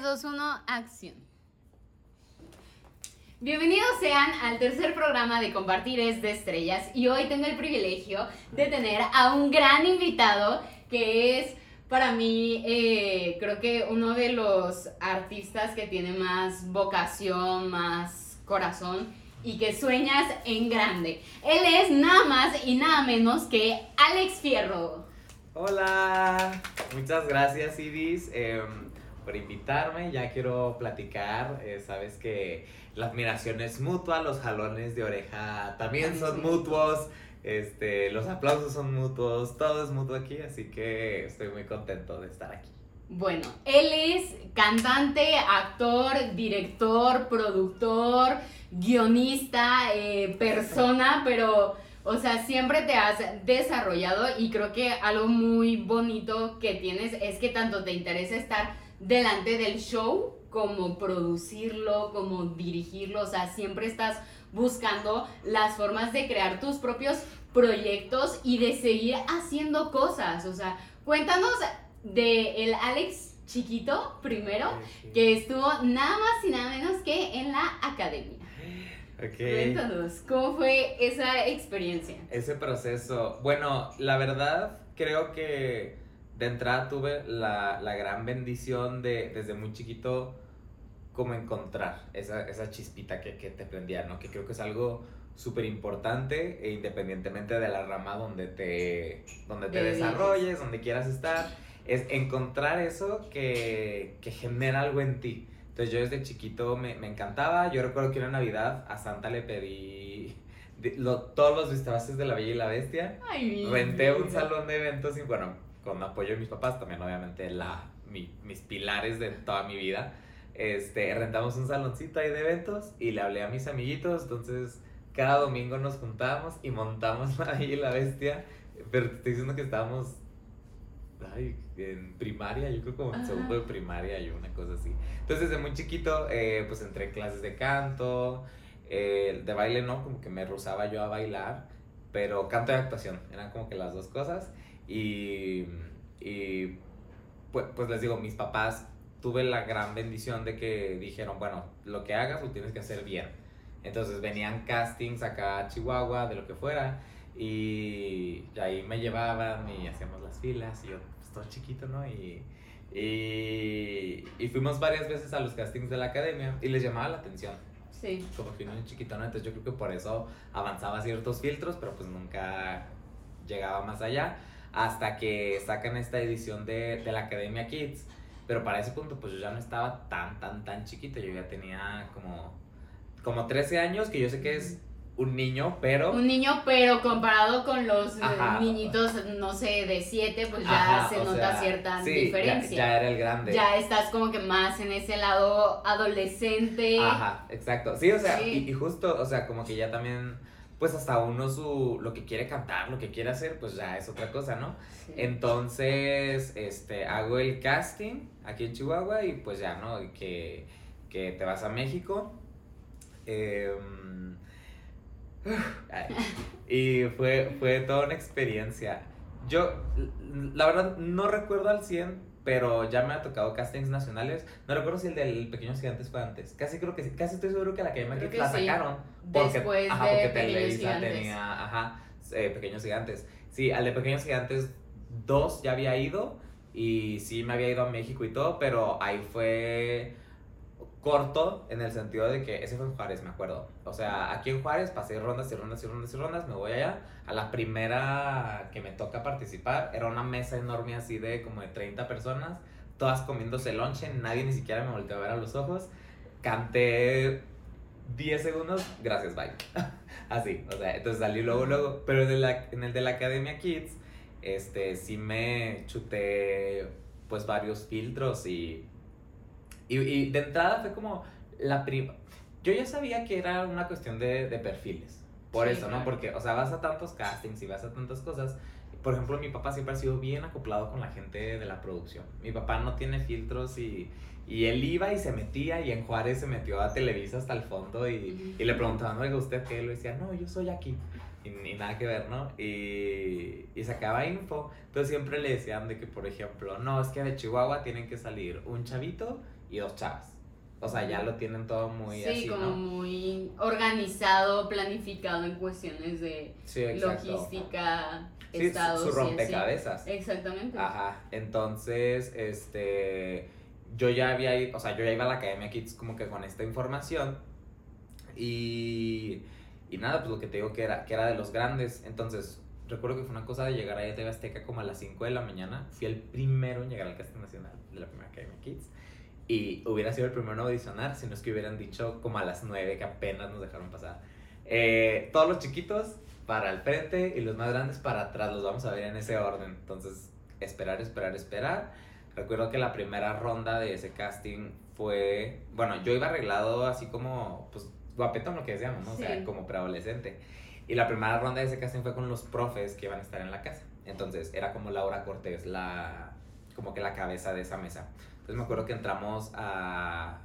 2, 1, acción. Bienvenidos sean al tercer programa de Compartir es de Estrellas y hoy tengo el privilegio de tener a un gran invitado que es para mí eh, creo que uno de los artistas que tiene más vocación, más corazón y que sueñas en grande. Él es nada más y nada menos que Alex Fierro. Hola, muchas gracias Ibis. Em, por invitarme. Ya quiero platicar. Eh, sabes que la admiración es mutua, los jalones de oreja también son mutuos. Este, los aplausos son mutuos, todo es mutuo aquí, así que estoy muy contento de estar aquí. Bueno, él es cantante, actor, director, productor, guionista, eh, persona, pero, o sea, siempre te has desarrollado y creo que algo muy bonito que tienes es que tanto te interesa estar delante del show, como producirlo, como dirigirlo, o sea, siempre estás buscando las formas de crear tus propios proyectos y de seguir haciendo cosas, o sea, cuéntanos de el Alex chiquito primero, que estuvo nada más y nada menos que en la academia. Cuéntanos, ¿cómo fue esa experiencia? Ese proceso. Bueno, la verdad, creo que de entrada tuve la, la, gran bendición de desde muy chiquito como encontrar esa, esa chispita que, que, te prendía, ¿no? Que creo que es algo súper importante e independientemente de la rama donde te, donde te desarrolles, donde quieras estar, es encontrar eso que, que genera algo en ti. Entonces yo desde chiquito me, me encantaba, yo recuerdo que una Navidad a Santa le pedí lo, todos los disfraces de la Bella y la Bestia, Ay, renté un salón de eventos y bueno, con apoyo de mis papás, también obviamente la, mis pilares de toda mi vida. Este, rentamos un saloncito ahí de eventos y le hablé a mis amiguitos, entonces cada domingo nos juntábamos y montamos ahí la bestia, pero te estoy diciendo que estábamos ay, en primaria, yo creo como en segundo de primaria y una cosa así. Entonces desde muy chiquito eh, pues entré en clases de canto, eh, de baile no, como que me rozaba yo a bailar, pero canto y actuación, eran como que las dos cosas. Y, y pues, pues, les digo, mis papás tuve la gran bendición de que dijeron, bueno, lo que hagas lo tienes que hacer bien. Entonces venían castings acá a Chihuahua, de lo que fuera, y, ahí me llevaban y hacíamos las filas, y yo, pues todo chiquito, ¿no? Y, y, y, fuimos varias veces a los castings de la academia y les llamaba la atención. Sí. Como que un chiquito, ¿no? Entonces yo creo que por eso avanzaba ciertos filtros, pero pues nunca llegaba más allá hasta que sacan esta edición de, de la Academia Kids. Pero para ese punto, pues yo ya no estaba tan, tan, tan chiquito. Yo ya tenía como, como 13 años, que yo sé que es un niño, pero... Un niño, pero comparado con los eh, niñitos, no sé, de 7, pues ya se nota cierta diferencia. Ya, era el grande. Ya estás como que más en ese lado adolescente. Ajá, exacto. Sí, o sea, Y, y, justo, o sea, como que ya también pues hasta uno su, lo que quiere cantar, lo que quiere hacer, pues ya es otra cosa, ¿no? Entonces, este, hago el casting aquí en Chihuahua y pues ya, ¿no? Que, que te vas a México. Em, y fue, fue toda una experiencia. Yo, la verdad, no recuerdo al 100 pero ya me ha tocado castings nacionales. No recuerdo si el del Pequeños Gigantes fue antes. Casi creo que sí, casi estoy seguro que la que me la sacaron. Porque, Después ajá, de porque Pequeños Gigantes. tenía, ajá, eh, Pequeños Gigantes. Sí, al de Pequeños Gigantes 2 ya había ido y sí me había ido a México y todo, pero ahí fue corto en el sentido de que ese fue en Juárez, me acuerdo. O sea, aquí en Juárez pasé rondas y rondas y rondas y rondas, me voy allá. A la primera que me toca participar, era una mesa enorme así de como de 30 personas, todas comiéndose lonche, nadie ni siquiera me volteó a ver a los ojos. Canté 10 segundos, gracias, bye. así, o sea, entonces salí luego, luego. Pero en el, en el de la Academia Kids, este, sí me chuté pues varios filtros y y, de entrada fue como la prima. Yo ya sabía que era una cuestión de, de perfiles. Por eso, ¿no? Porque, o sea, vas a tantos castings y vas a tantas cosas. Por ejemplo, mi papá siempre ha sido bien acoplado con la gente de la producción. Mi papá no tiene filtros y, y él iba y se metía y en Juárez se metió a Televisa hasta el fondo y, y le preguntaban, oiga, ¿usted qué? Y le decía, no, yo soy aquí. Y, y, nada que ver, ¿no? Y, y sacaba info. Entonces siempre le decían de que, por ejemplo, no, es que de Chihuahua tienen que salir un chavito y dos chavas. O sea, ya lo tienen todo muy sí, así, como ¿no? muy organizado, planificado en cuestiones de Sí, logística, Sí, estados. su y así. rompecabezas. Exactamente. Ajá, entonces, este, yo ya había ido, o sea, yo ya iba a la Academia Kids como que con esta información y, y nada, pues lo que te digo que era, que era de los grandes, entonces, recuerdo que fue una cosa de llegar a TV Azteca como a las 5 de la mañana, fui el primero en llegar al casting nacional de la primera Academia Kids y hubiera sido el primero en audicionar si no es que hubieran dicho como a las 9 que apenas nos dejaron pasar. Eh, todos los chiquitos para el frente y los más grandes para atrás, los vamos a ver en ese orden. Entonces, esperar, esperar, esperar. Recuerdo que la primera ronda de ese casting fue, bueno, yo iba arreglado así como, pues, guapetón lo que decíamos, ¿no? O sea, Sí. como preadolescente. Y la primera ronda de ese casting fue con los profes que iban a estar en la casa. Entonces, era como Laura Cortés, la, como que la cabeza de esa mesa. Entonces, me acuerdo que entramos a,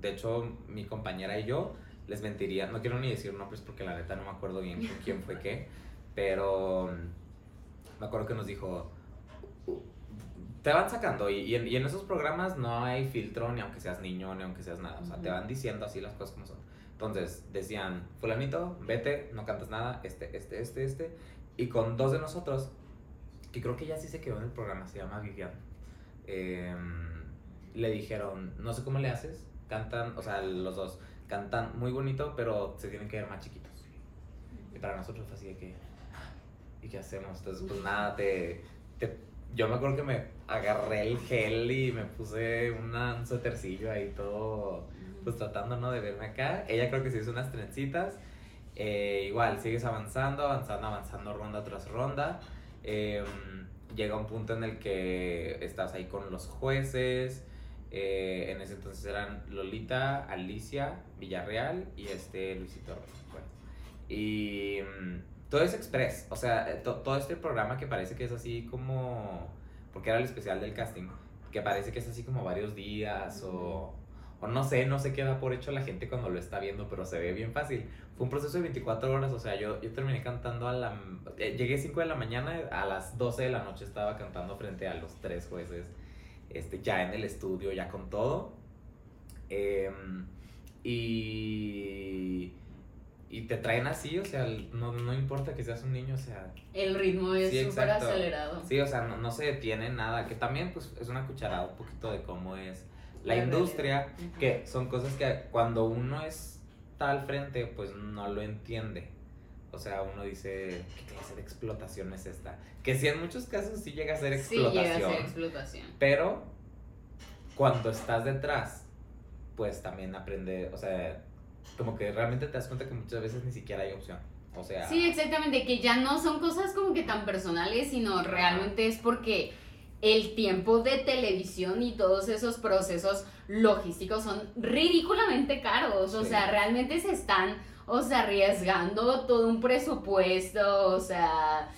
de hecho, mi compañera y yo, les mentiría, no quiero ni decir nombres porque la neta no me acuerdo bien con quién fue qué, pero mm, me acuerdo que nos dijo, "U- te van sacando y, y en, y en esos programas no hay filtro ni aunque seas niño ni aunque seas nada, o sea, te van diciendo así las cosas como son. Entonces decían, fulanito, vete, no cantas nada, este, este, este, este, y con dos de nosotros, que creo que ya sí se quedó en el programa, se llama Vivian, em, le dijeron, no sé cómo le haces, cantan, o sea, los dos cantan muy bonito, pero se tienen que ver más chiquitos. Y para nosotros fue así de que, ¿y qué hacemos? Entonces, pues nada, te, te- yo me acuerdo que me agarré el gel y me puse una, un suétercillo ahí todo, pues tratando, ¿no? De verme acá. Ella creo que se hizo unas trencitas. Eh, igual, sigues avanzando, avanzando, avanzando ronda tras ronda. Em, llega un punto en el que estás ahí con los jueces. Eh, en ese entonces eran Lolita, Alicia, Villarreal y este Luisito acuerdo. Y mm, todo es express. O sea, eh, to- todo este programa que parece que es así como. Porque era el especial del casting. Que parece que es así como varios días o. O no sé, no sé qué da por hecho la gente cuando lo está viendo, pero se ve bien fácil. Fue un proceso de 24 horas, o sea, yo, yo terminé cantando a la... eh, llegué 5 de la mañana, a las 12 de la noche estaba cantando frente a los tres jueces, este, ya en el estudio, ya con todo. Em, y... Y te traen así, o sea, no, no importa que seas un niño, o sea, El ritmo es Sí, súper acelerado. Sí, o sea, no, no se detiene nada, que también pues es una cucharada un poquito de cómo es la, La industria, que son cosas que cuando uno está al frente pues no lo entiende. O sea, uno dice, ¿qué clase de explotación es esta? Que sí, en muchos casos sí llega a ser Sí, explotación. llega a ser explotación. Pero cuando estás detrás, pues también aprende, o sea, como que realmente te das cuenta que muchas veces ni siquiera hay opción. O sea, Sí, exactamente, que ya no son cosas como que tan personales, sino realmente es porque el tiempo de televisión y todos esos procesos logísticos son ridículamente caros, o Sí. sea, realmente se están, o sea, arriesgando todo un presupuesto, o sea,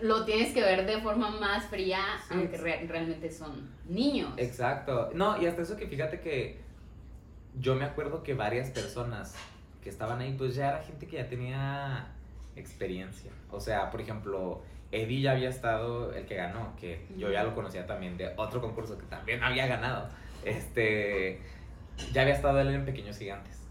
lo tienes que ver de forma más fría, Sí. aunque re- realmente son niños. Exacto. No, y hasta eso que fíjate que yo me acuerdo que varias personas que estaban ahí, pues ya era gente que ya tenía experiencia. O sea, por ejemplo, Eddie ya había estado, el que ganó, que yo ya lo conocía también de otro concurso que también había ganado. Este, ya había estado él en Pequeños Gigantes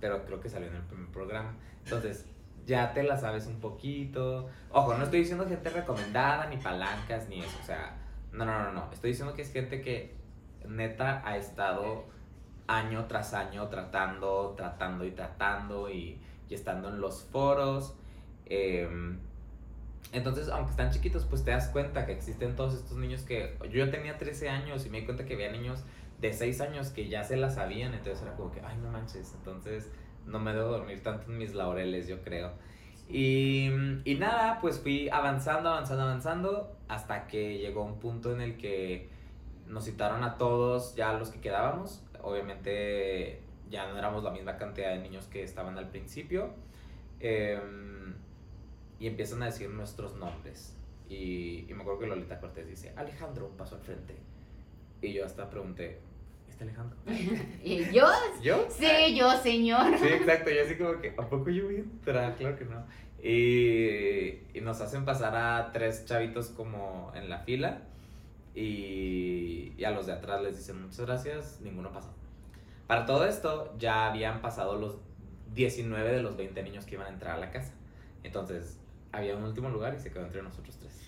Pero creo que salió en el primer programa. Entonces, ya te la sabes un poquito. Ojo, no estoy diciendo gente recomendada, ni palancas, ni eso. O sea, no, no, no, no. Estoy diciendo que es gente que neta ha estado año tras año tratando, tratando y tratando y, y estando en los foros. Em, entonces, aunque están chiquitos, pues te das cuenta que existen todos estos niños que... Yo ya tenía 13 años y me di cuenta que había niños de 6 años que ya se la sabían, entonces era como que, ay, no manches, entonces no me debo dormir tanto en mis laureles, yo creo. Y, y nada, pues fui avanzando, avanzando, avanzando, hasta que llegó un punto en el que nos citaron a todos, ya los que quedábamos, obviamente ya no éramos la misma cantidad de niños que estaban al principio, em, y empiezan a decir nuestros nombres. Y, y me acuerdo que Lolita Cortés dice, Alejandro, un paso al frente. Y yo hasta pregunté, ¿este Alejandro? ¿Y yo? ¿Yo? Sí, yo, señor. Sí, exacto. Yo así como que, ¿a poco yo voy a entrar? Claro que no. Y, y nos hacen pasar a tres chavitos como en la fila. y, y a los de atrás les dicen muchas gracias, ninguno pasó. Para todo esto ya habían pasado los 19 de los 20 niños que iban a entrar a la casa. Entonces había un último lugar y se quedó entre nosotros tres.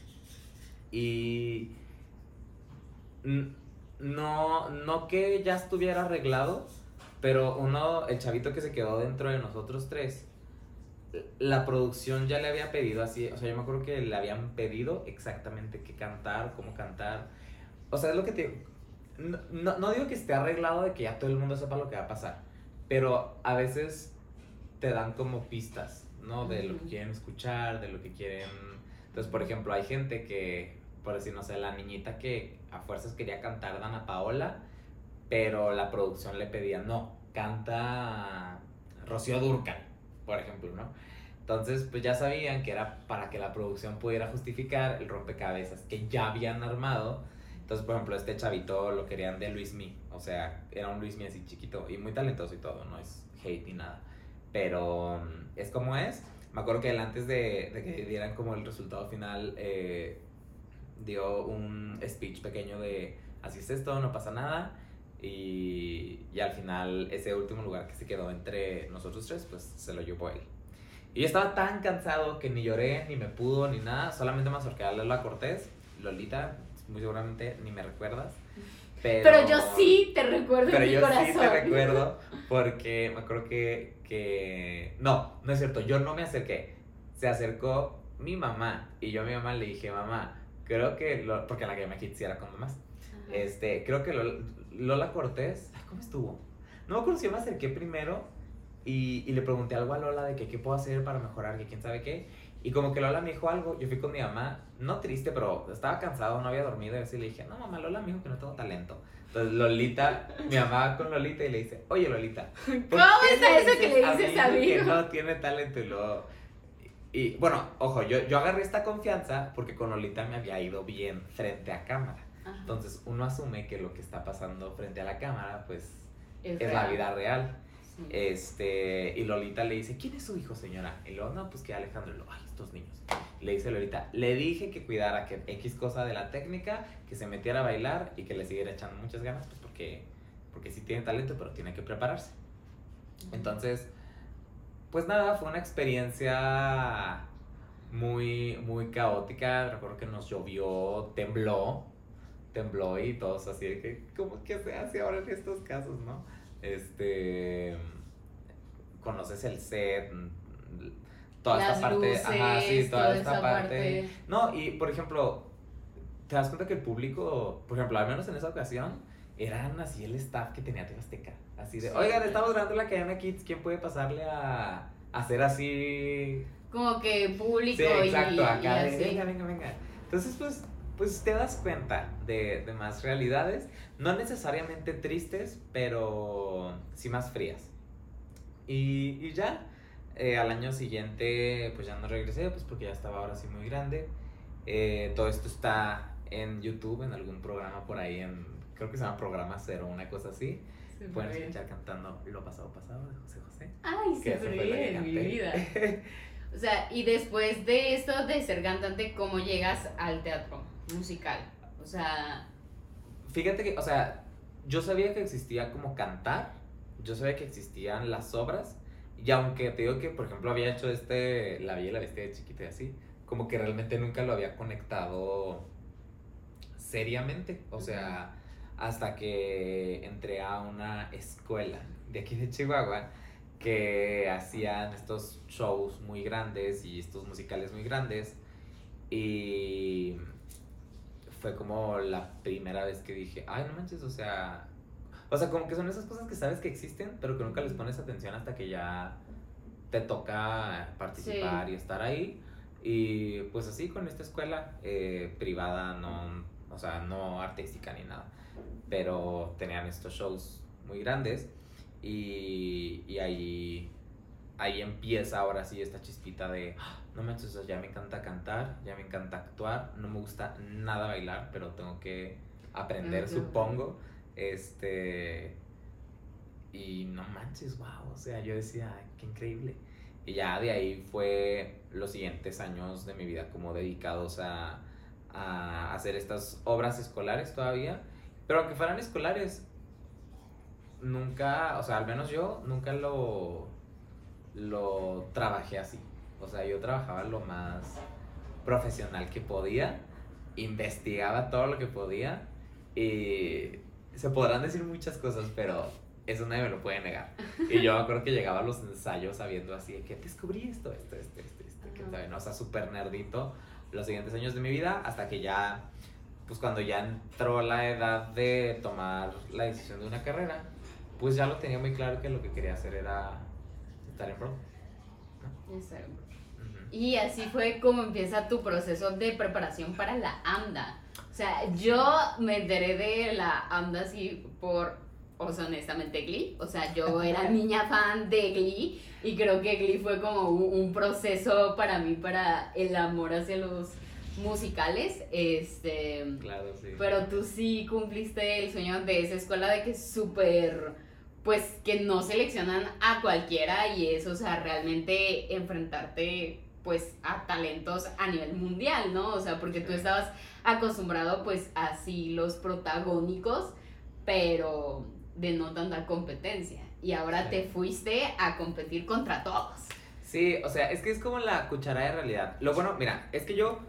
Y no, no que ya estuviera arreglado, pero uno, el chavito que se quedó dentro de nosotros tres, la producción ya le había pedido así, o sea, yo me acuerdo que le habían pedido exactamente qué cantar, cómo cantar. O sea, es lo que te... No, no digo que esté arreglado de que ya todo el mundo sepa lo que va a pasar, pero a veces te dan como pistas, ¿no? De lo que quieren escuchar, de lo que quieren... Entonces, por ejemplo, hay gente que, por decir, no sé, la niñita que a fuerzas quería cantar Dana Paola, pero la producción le pedía, no, canta Rocío Durcal, por ejemplo, ¿no? Entonces, pues ya sabían que era para que la producción pudiera justificar el rompecabezas que ya habían armado. Entonces, por ejemplo, este chavito lo querían de Luis Mi, o sea, era un Luis Mi así chiquito y muy talentoso y todo, no es hate ni nada. Pero mm, es como es. Me acuerdo que antes de, de que dieran como el resultado final, eh, dio un speech pequeño de así es esto, no pasa nada. Y, y, al final ese último lugar que se quedó entre nosotros tres, pues se lo llevó él. Y yo estaba tan cansado que ni lloré, ni me pudo, ni nada. Solamente me acerqué a Lola Cortés. Lolita, muy seguramente ni me recuerdas. Pero, pero yo sí te recuerdo pero en mi yo corazón. sí te recuerdo porque me acuerdo que, que... No, no es cierto, yo no me acerqué. Se acercó mi mamá y yo a mi mamá le dije, mamá, creo que... Lo... Porque la que me quisiera con mamás. Este, creo que Lola, Lola Cortés, ay, ¿cómo estuvo? No me acuerdo si yo me acerqué primero y, y, le pregunté algo a Lola de que qué puedo hacer para mejorar, que quién sabe qué. Y como que Lola me dijo algo, yo fui con mi mamá, no triste, pero estaba cansado, no había dormido. Y así le dije, no, mamá, Lola me dijo que no tengo talento. Entonces Lolita, mi mamá va con Lolita y le dice, oye Lolita, ¿cómo está eso que le dices a mí? Que no tiene talento y luego... Y bueno, ojo, yo, yo agarré esta confianza porque con Lolita me había ido bien frente a cámara. Ajá. Entonces uno asume que lo que está pasando frente a la cámara, pues es, es la vida real. Sí. Este, y Lolita le dice, ¿quién es su hijo, señora? Y luego, no, pues que Alejandro, y luego, ay, estos niños. Le dice Lolita, le dije que cuidara que X cosa de la técnica, que se metiera a bailar y que le siguiera echando muchas ganas, pues porque, porque sí tiene talento, pero tiene que prepararse. Entonces, pues nada, fue una experiencia muy, muy caótica. Recuerdo que nos llovió, tembló, tembló y todos así de que, ¿cómo que se hace ahora en estos casos, no? Este, conoces el set, toda Las esta parte, luces, ajá, sí, toda, toda esta parte. No, y por ejemplo, te das cuenta que el público, por ejemplo, al menos en esa ocasión, eran así el staff que tenía TV Azteca. Así de, Sí. oigan, estamos grabando la cadena Kids, ¿quién puede pasarle a, hacer así? Como que público Sí, exacto, y, y acá de, así. venga, venga, venga. Entonces, pues, pues te das cuenta de, de más realidades, no necesariamente tristes, pero sí más frías. Y, y ya, eh, al año siguiente, pues ya no regresé, pues porque ya estaba ahora sí muy grande. Eh, todo esto está en YouTube, en algún programa por ahí, en, creo que se llama Programa Cero, una cosa así. Pueden bien. escuchar cantando Lo Pasado Pasado de José José. Ay, que bien, mi vida. O sea, y después de esto de ser cantante, ¿cómo llegas al teatro musical? O sea, Fíjate que, o sea, yo sabía que existía como cantar, yo sabía que existían las obras, y aunque te digo que, por ejemplo, había hecho este La Bella y la Bestia de chiquita y así, como que realmente nunca lo había conectado seriamente, o sea, hasta que entré a una escuela de aquí de Chihuahua que hacían estos shows muy grandes y estos musicales muy grandes y fue como la primera vez que dije, ay, no manches, o sea, o sea, como que son esas cosas que sabes que existen, pero que nunca les pones atención hasta que ya te toca participar Sí. y estar ahí. Y pues así con esta escuela eh, privada, no, o sea, no artística ni nada, pero tenían estos shows muy grandes y, y ahí, ahí empieza ahora sí esta chispita de, "Ah, no manches, ya me encanta cantar, ya me encanta actuar, no me gusta nada bailar, pero tengo que aprender, supongo. Este. Y no manches, wow. O sea, yo decía, "Ay, qué increíble. Y ya de ahí fue los siguientes años de mi vida como dedicados a, a hacer estas obras escolares todavía. Pero aunque fueran escolares, nunca, o sea, al menos yo nunca lo, lo trabajé así. O sea, yo trabajaba lo más profesional que podía, investigaba todo lo que podía y se podrán decir muchas cosas, pero eso nadie me lo puede negar. Y yo me acuerdo que llegaba a los ensayos sabiendo así de que descubrí esto, esto, esto, esto, esto, que o sea, súper nerdito los siguientes años de mi vida hasta que ya, pues cuando ya entró la edad de tomar la decisión de una carrera, pues ya lo tenía muy claro que lo que quería hacer era estar en pro. ¿no? Y así fue como empieza tu proceso de preparación para la AMDA. O sea, yo me enteré de la AMDA así por, o sea, honestamente, Glee. O sea, yo era niña fan de Glee y creo que Glee fue como un, proceso para mí, para el amor hacia los musicales. Este, claro, sí. Pero tú sí cumpliste el sueño de esa escuela de que súper pues que no seleccionan a cualquiera y es, o sea, realmente enfrentarte pues a talentos a nivel mundial, ¿no? O sea, porque tú estabas acostumbrado pues así los protagónicos, pero de no tanta competencia. Y ahora te fuiste a competir contra todos. Sí, o sea, es que es como la cuchara de realidad. Lo bueno, mira, es que yo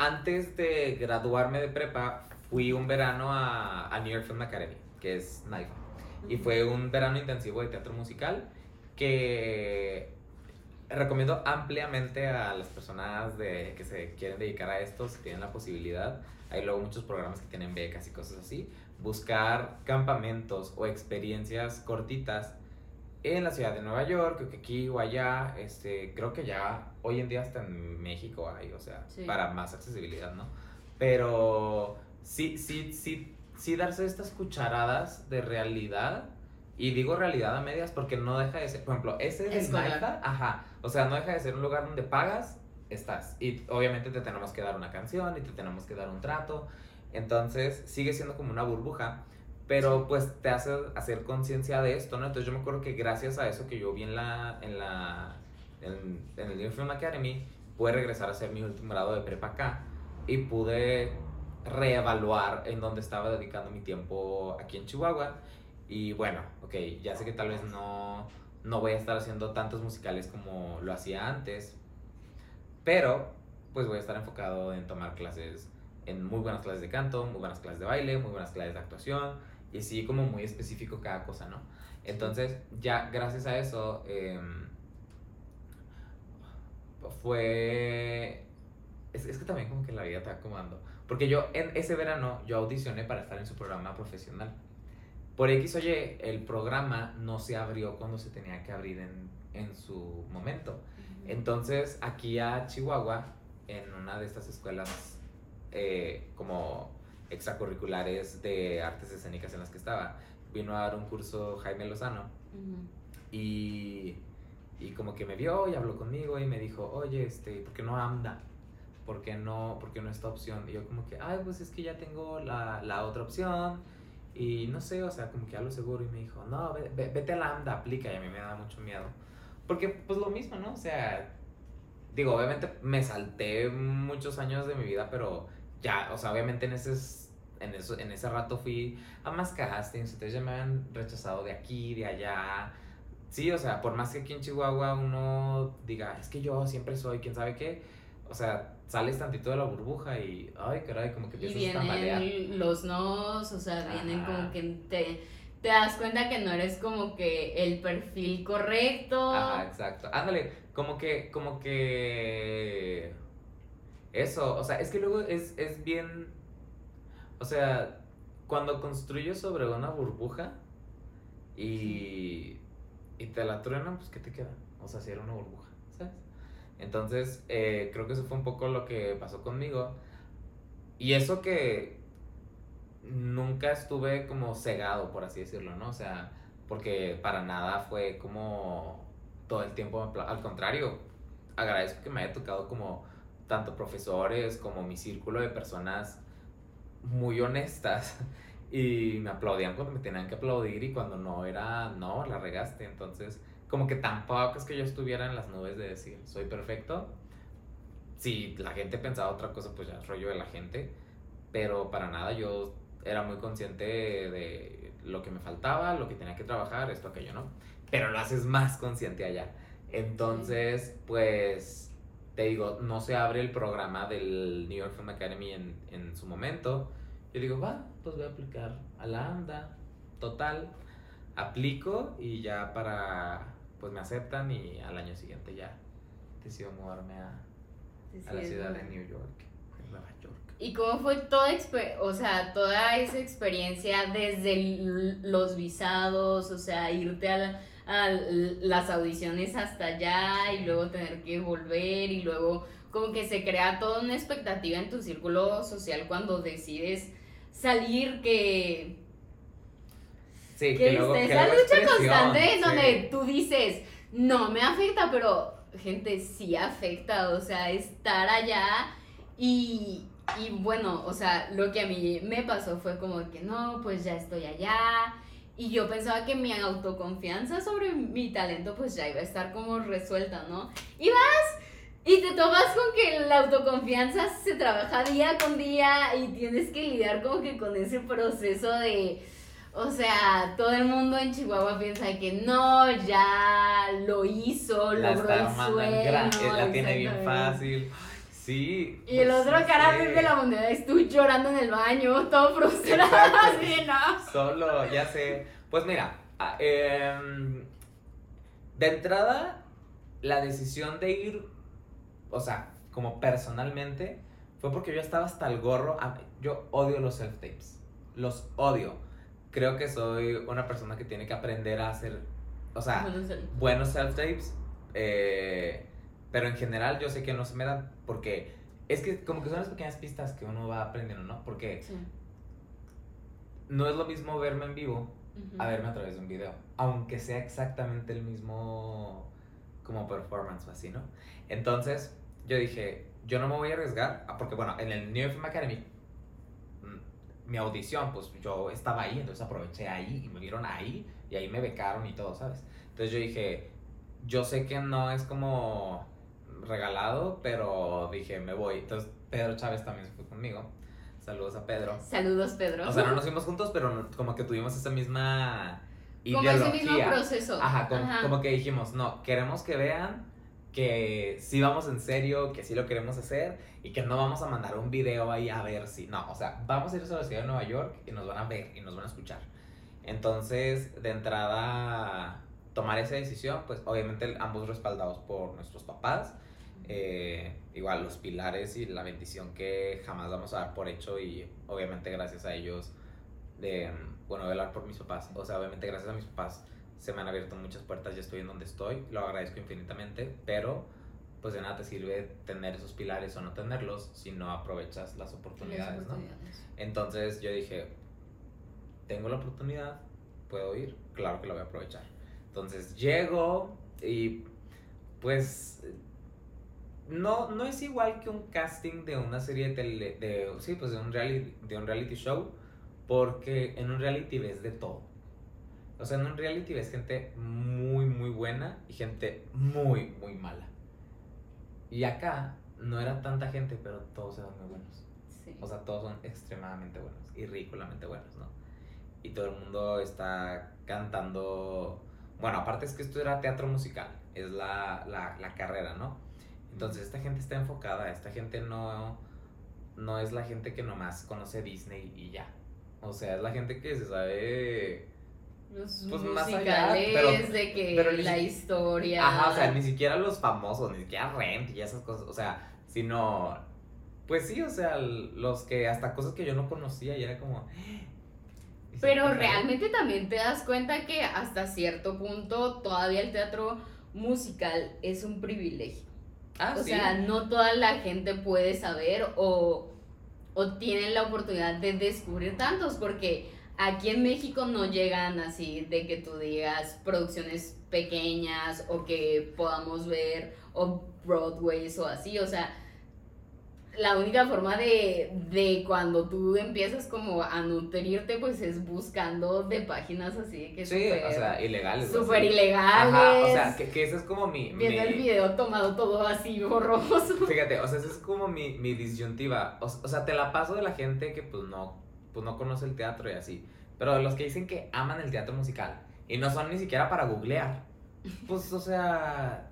antes de graduarme de prepa fui un verano a, a New York Film Academy, que es NIFA. Y fue un verano intensivo de teatro musical que recomiendo ampliamente a las personas de, que se quieren dedicar a esto, si tienen la posibilidad. Hay luego muchos programas que tienen becas y cosas así. Buscar campamentos o experiencias cortitas en la ciudad de Nueva York, que aquí o allá, este, creo que ya hoy en día hasta en México hay, o sea, para más accesibilidad, ¿no? Pero sí, sí, sí, sí darse estas cucharadas de realidad y digo realidad a medias porque no deja de ser, por ejemplo, ese es Malta, ajá, o sea, no deja de ser un lugar donde pagas, estás. Y obviamente te tenemos que dar una canción y te tenemos que dar un trato. Entonces sigue siendo como una burbuja, pero pues te hace hacer conciencia de esto, ¿no? Entonces yo me acuerdo que gracias a eso que yo vi en la, en la, en, en el New Film Academy, pude regresar a hacer mi último grado de prepa acá y pude reevaluar en dónde estaba dedicando mi tiempo aquí en Chihuahua. Y bueno, ok, ya sé que tal vez no, no voy a estar haciendo tantos musicales como lo hacía antes, pero pues voy a estar enfocado en tomar clases, en muy buenas clases de canto, muy buenas clases de baile, muy buenas clases de actuación, y sí como muy específico cada cosa, ¿no? Entonces, ya gracias a eso, em, fue... Es, es, que también como que la vida está acomodando. Porque yo en ese verano, yo audicioné para estar en su programa profesional. Por X o Y, el programa no se abrió cuando se tenía que abrir en, en su momento. Entonces, aquí a Chihuahua, en una de estas escuelas eh, como extracurriculares de artes escénicas en las que estaba, vino a dar un curso Jaime Lozano y, y, como que me vio y habló conmigo y me dijo, oye, este, ¿por qué no anda? ¿Por qué no, por qué no esta opción? Y yo como que, ay, pues es que ya tengo la, la otra opción y no sé, o sea, como que a lo seguro y me dijo, no, vete a la AMDA, aplica y a mí me da mucho miedo. Porque pues lo mismo, ¿no? O sea, digo, obviamente me salté muchos años de mi vida, pero ya, o sea, obviamente en ese, en eso, en ese rato fui a más castings, entonces ya me habían rechazado de aquí, de allá. Sí, o sea, por más que aquí en Chihuahua uno diga, es que yo siempre soy, quién sabe qué, o sea, sales tantito de la burbuja y, ay, caray, como que empiezas a tambalear. los nos, o sea, vienen como que te, te das cuenta que no eres como que el perfil correcto. Ajá, exacto. Ándale, como que, como que... Eso, o sea, es que luego es, es bien... O sea, cuando construyes sobre una burbuja y, y te la truenan, pues ¿qué te queda? O sea, si era una burbuja, ¿sabes? Entonces, eh, creo que eso fue un poco lo que pasó conmigo. Y eso que nunca estuve como cegado, por así decirlo, ¿no? O sea, porque para nada fue como todo el tiempo, al contrario, agradezco que me haya tocado como tanto profesores como mi círculo de personas muy honestas y me aplaudían cuando me tenían que aplaudir y cuando no era, no, la regaste. Entonces, como que tampoco es que yo estuviera en las nubes de decir, soy perfecto. si la gente pensaba otra cosa, pues ya es rollo de la gente. Pero para nada, yo era muy consciente de lo que me faltaba, lo que tenía que trabajar, esto, aquello, ¿no? Pero lo haces más consciente allá. Entonces, pues, te digo, no se abre el programa del New York Film Academy en, en su momento. Yo digo, va, pues voy a aplicar a la ANDA. Total, aplico y ya para, pues me aceptan y al año siguiente ya decido mudarme a, a la ciudad de New York, en Nueva York. ¿Y cómo fue toda, o sea, toda esa experiencia desde los visados, o sea, irte a, a, las audiciones hasta allá y luego tener que volver y luego como que se crea toda una expectativa en tu círculo social cuando decides salir que... Sí, que, esa lucha constante en donde tú dices, no me afecta, pero gente sí afecta, o sea, estar allá y, y bueno, o sea, lo que a mí me pasó fue como que no, pues ya estoy allá. Y yo pensaba que mi autoconfianza sobre mi talento pues ya iba a estar como resuelta, ¿no? Y vas y te tomas con que la autoconfianza se trabaja día con día y tienes que lidiar como que con ese proceso de... O sea, todo el mundo en Chihuahua piensa que no, ya lo hizo, logró el sueño. La tiene bien fácil. Sí. Y el pues otro cara de la moneda es tú llorando en el baño, todo frustrado, así, ¿no? Solo, ya sé. Pues mira, ah, em, de entrada, la decisión de ir, o sea, como personalmente, fue porque yo estaba hasta el gorro. Yo odio los self-tapes. Los odio. Creo que soy una persona que tiene que aprender a hacer, o sea, buenos self-tapes. Eh, pero en general yo sé que no se me dan porque es que como que son las pequeñas pistas que uno va aprendiendo, ¿no? Porque no es lo mismo verme en vivo a verme a través de un video, aunque sea exactamente el mismo como performance o así, ¿no? Entonces yo dije, yo no me voy a arriesgar, ah, porque bueno, en el New Film Academy mm, mi audición, pues yo estaba ahí, entonces aproveché ahí y me vieron ahí y ahí me becaron y todo, ¿sabes? Entonces yo dije, yo sé que no es como regalado, pero dije, me voy. Entonces Pedro Chávez también se fue conmigo. Saludos a Pedro. Saludos, Pedro. O sea, no nos fuimos juntos, pero como que tuvimos esa misma ideología. Como ese mismo proceso. Ajá, como, que dijimos, no, queremos que vean que sí vamos en serio, que sí lo queremos hacer y que no vamos a mandar un video ahí a ver si. No, o sea, vamos a ir a la ciudad de Nueva York y nos van a ver y nos van a escuchar. Entonces, de entrada, tomar esa decisión, pues obviamente ambos respaldados por nuestros papás eh, igual los pilares y la bendición que jamás vamos a dar por hecho y obviamente gracias a ellos de, bueno, velar por mis papás, o sea, obviamente gracias a mis papás se me han abierto muchas puertas, ya estoy en donde estoy, lo agradezco infinitamente, pero pues de nada te sirve tener esos pilares o no tenerlos si no aprovechas las oportunidades, ¿no? Entonces yo dije, tengo la oportunidad, puedo ir, claro que la voy a aprovechar. Entonces llego y pues no, no es igual que un casting de una serie de tele, de, sí, pues de un, reality, de un reality show, porque en un reality ves de todo. O sea, en un reality ves gente muy, muy buena y gente muy, muy mala. Y acá no era tanta gente, pero todos eran muy buenos. O sea, todos son extremadamente buenos y ridículamente buenos, ¿no? Y todo el mundo está cantando. Bueno, aparte es que esto era teatro musical, es la, la, la carrera, ¿no? Entonces esta gente está enfocada, esta gente no, no es la gente que nomás conoce Disney y ya. O sea, es la gente que se sabe... Los pues, musicales de que la historia... Ajá, o sea, ni siquiera los famosos, ni siquiera Rent y esas cosas, o sea, sino... Pues sí, o sea, los que hasta cosas que yo no conocía y era como... Pero realmente también te das cuenta que hasta cierto punto todavía el teatro musical es un privilegio. Ah, o sea, no toda la gente puede saber o, o tienen la oportunidad de descubrir tantos, porque aquí en México no llegan así de que tú digas producciones pequeñas o que podamos ver o Broadway o así, o sea, la única forma de, de cuando tú empiezas como a nutrirte, pues es buscando de páginas así que Sí, súper- o sea, ilegales. súper ilegales. Ajá, o sea, que, que ese es como mi... Viendo mi- el video tomado todo así borroso. Fíjate, o sea, esa es como mi, mi disyuntiva. O, o sea, te la paso de la gente que pues no, pues no conoce el teatro y así. Pero de los que dicen que aman el teatro musical y no son ni siquiera para googlear. Pues, o sea...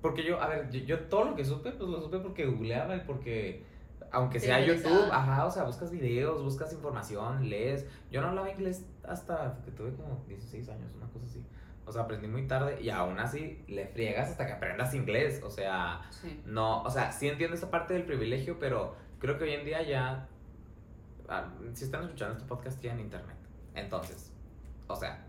Porque yo, a ver, yo, yo todo lo que supe, pues lo supe porque googleaba y porque... Aunque sea. YouTube, ajá, o sea, buscas videos, buscas información, lees. Yo no hablaba inglés hasta que tuve como 16 años, una cosa así. O sea, aprendí muy tarde y aún así le friegas hasta que aprendas inglés. O sea, Sí. no, o sea, sí entiendo esa parte del privilegio, pero creo que hoy en día ya, ah, si están escuchando este podcast, tienen internet. Entonces, o sea,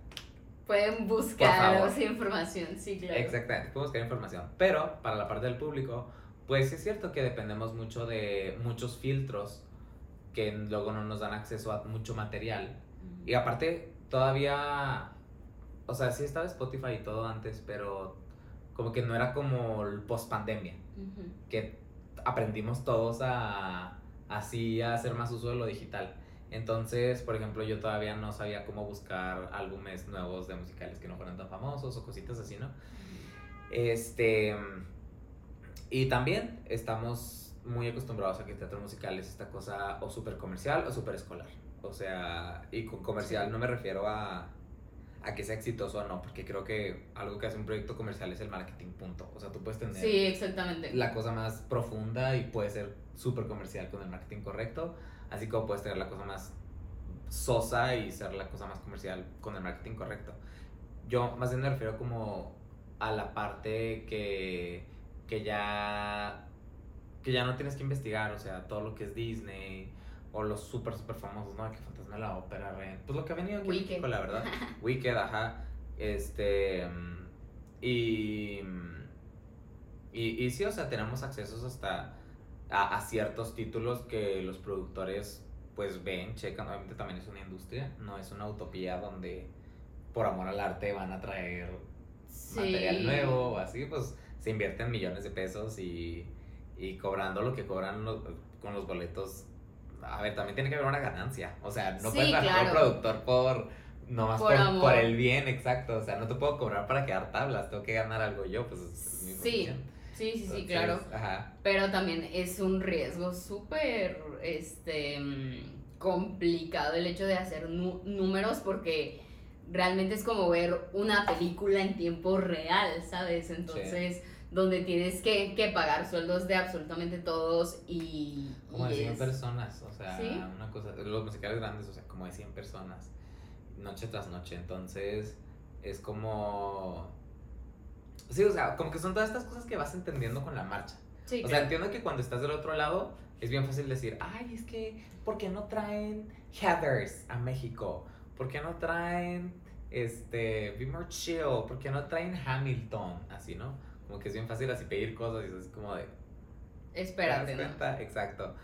Pueden buscar esa información, sí, claro. exactamente, puedo buscar información. Pero para la parte del público, pues es cierto que dependemos mucho de muchos filtros que luego no nos dan acceso a mucho material. Y aparte, todavía, o sea, sí estaba Spotify y todo antes, pero como que no era como el post pandemia. Que aprendimos todos a así a hacer más uso de lo digital. Entonces, por ejemplo, yo todavía no sabía cómo buscar álbumes nuevos de musicales que no fueran tan famosos o cositas así, ¿no? Este y también estamos muy acostumbrados a que el teatro musical es esta cosa o súper comercial o súper escolar. O sea, y con comercial no me refiero a, a que sea exitoso o no, porque creo que algo que hace un proyecto comercial es el marketing, punto. O sea, tú puedes tener Sí, exactamente. la cosa más profunda y puede ser súper comercial con el marketing correcto, así como puedes tener la cosa más sosa y ser la cosa más comercial con el marketing correcto. Yo más bien me refiero como a la parte que, que ya que ya no tienes que investigar, o sea, todo lo que es Disney o los súper, súper famosos, ¿no? Que Fantasma de la Ópera, pues lo que ha venido aquí Wicked. La verdad. Wicked, ajá. Este. Y. Y, y sí, o sea, tenemos accesos hasta a, a ciertos títulos que los productores pues ven, checan. Obviamente también es una industria, no es una utopía donde por amor al arte van a traer Sí. material nuevo o así, pues se invierten millones de pesos y, y cobrando lo que cobran los- con los boletos. A ver, también tiene que haber una ganancia. O sea, no Sí, puedes trabajar claro. un productor por nomás Por por, el bien, exacto. O sea, no te puedo cobrar para quedar tablas, tengo que ganar algo yo, pues es mi Sí. Sí, sí, sí, Entonces, claro. Ajá. Pero también es un riesgo súper este, mm, complicado el hecho de hacer nu- números porque realmente es como ver una película en tiempo real, ¿sabes? Entonces, donde tienes que, que pagar sueldos de absolutamente todos y... Como y de 100 es- personas, o sea, ¿Sí? una cosa, los musicales grandes, o sea, como de 100 personas, noche tras noche, entonces es como... Sí, o sea, como que son todas estas cosas que vas entendiendo con la marcha. Sí, O sea, entiendo que cuando estás del otro lado es bien fácil decir, ay, es que, ¿por qué no traen Heathers a México? ¿Por qué no traen, este, Be More Chill? ¿Por qué no traen Hamilton? Así, ¿no? Como que es bien fácil así pedir cosas y es así como de, espérate, ¿Te das ¿no? Exacto.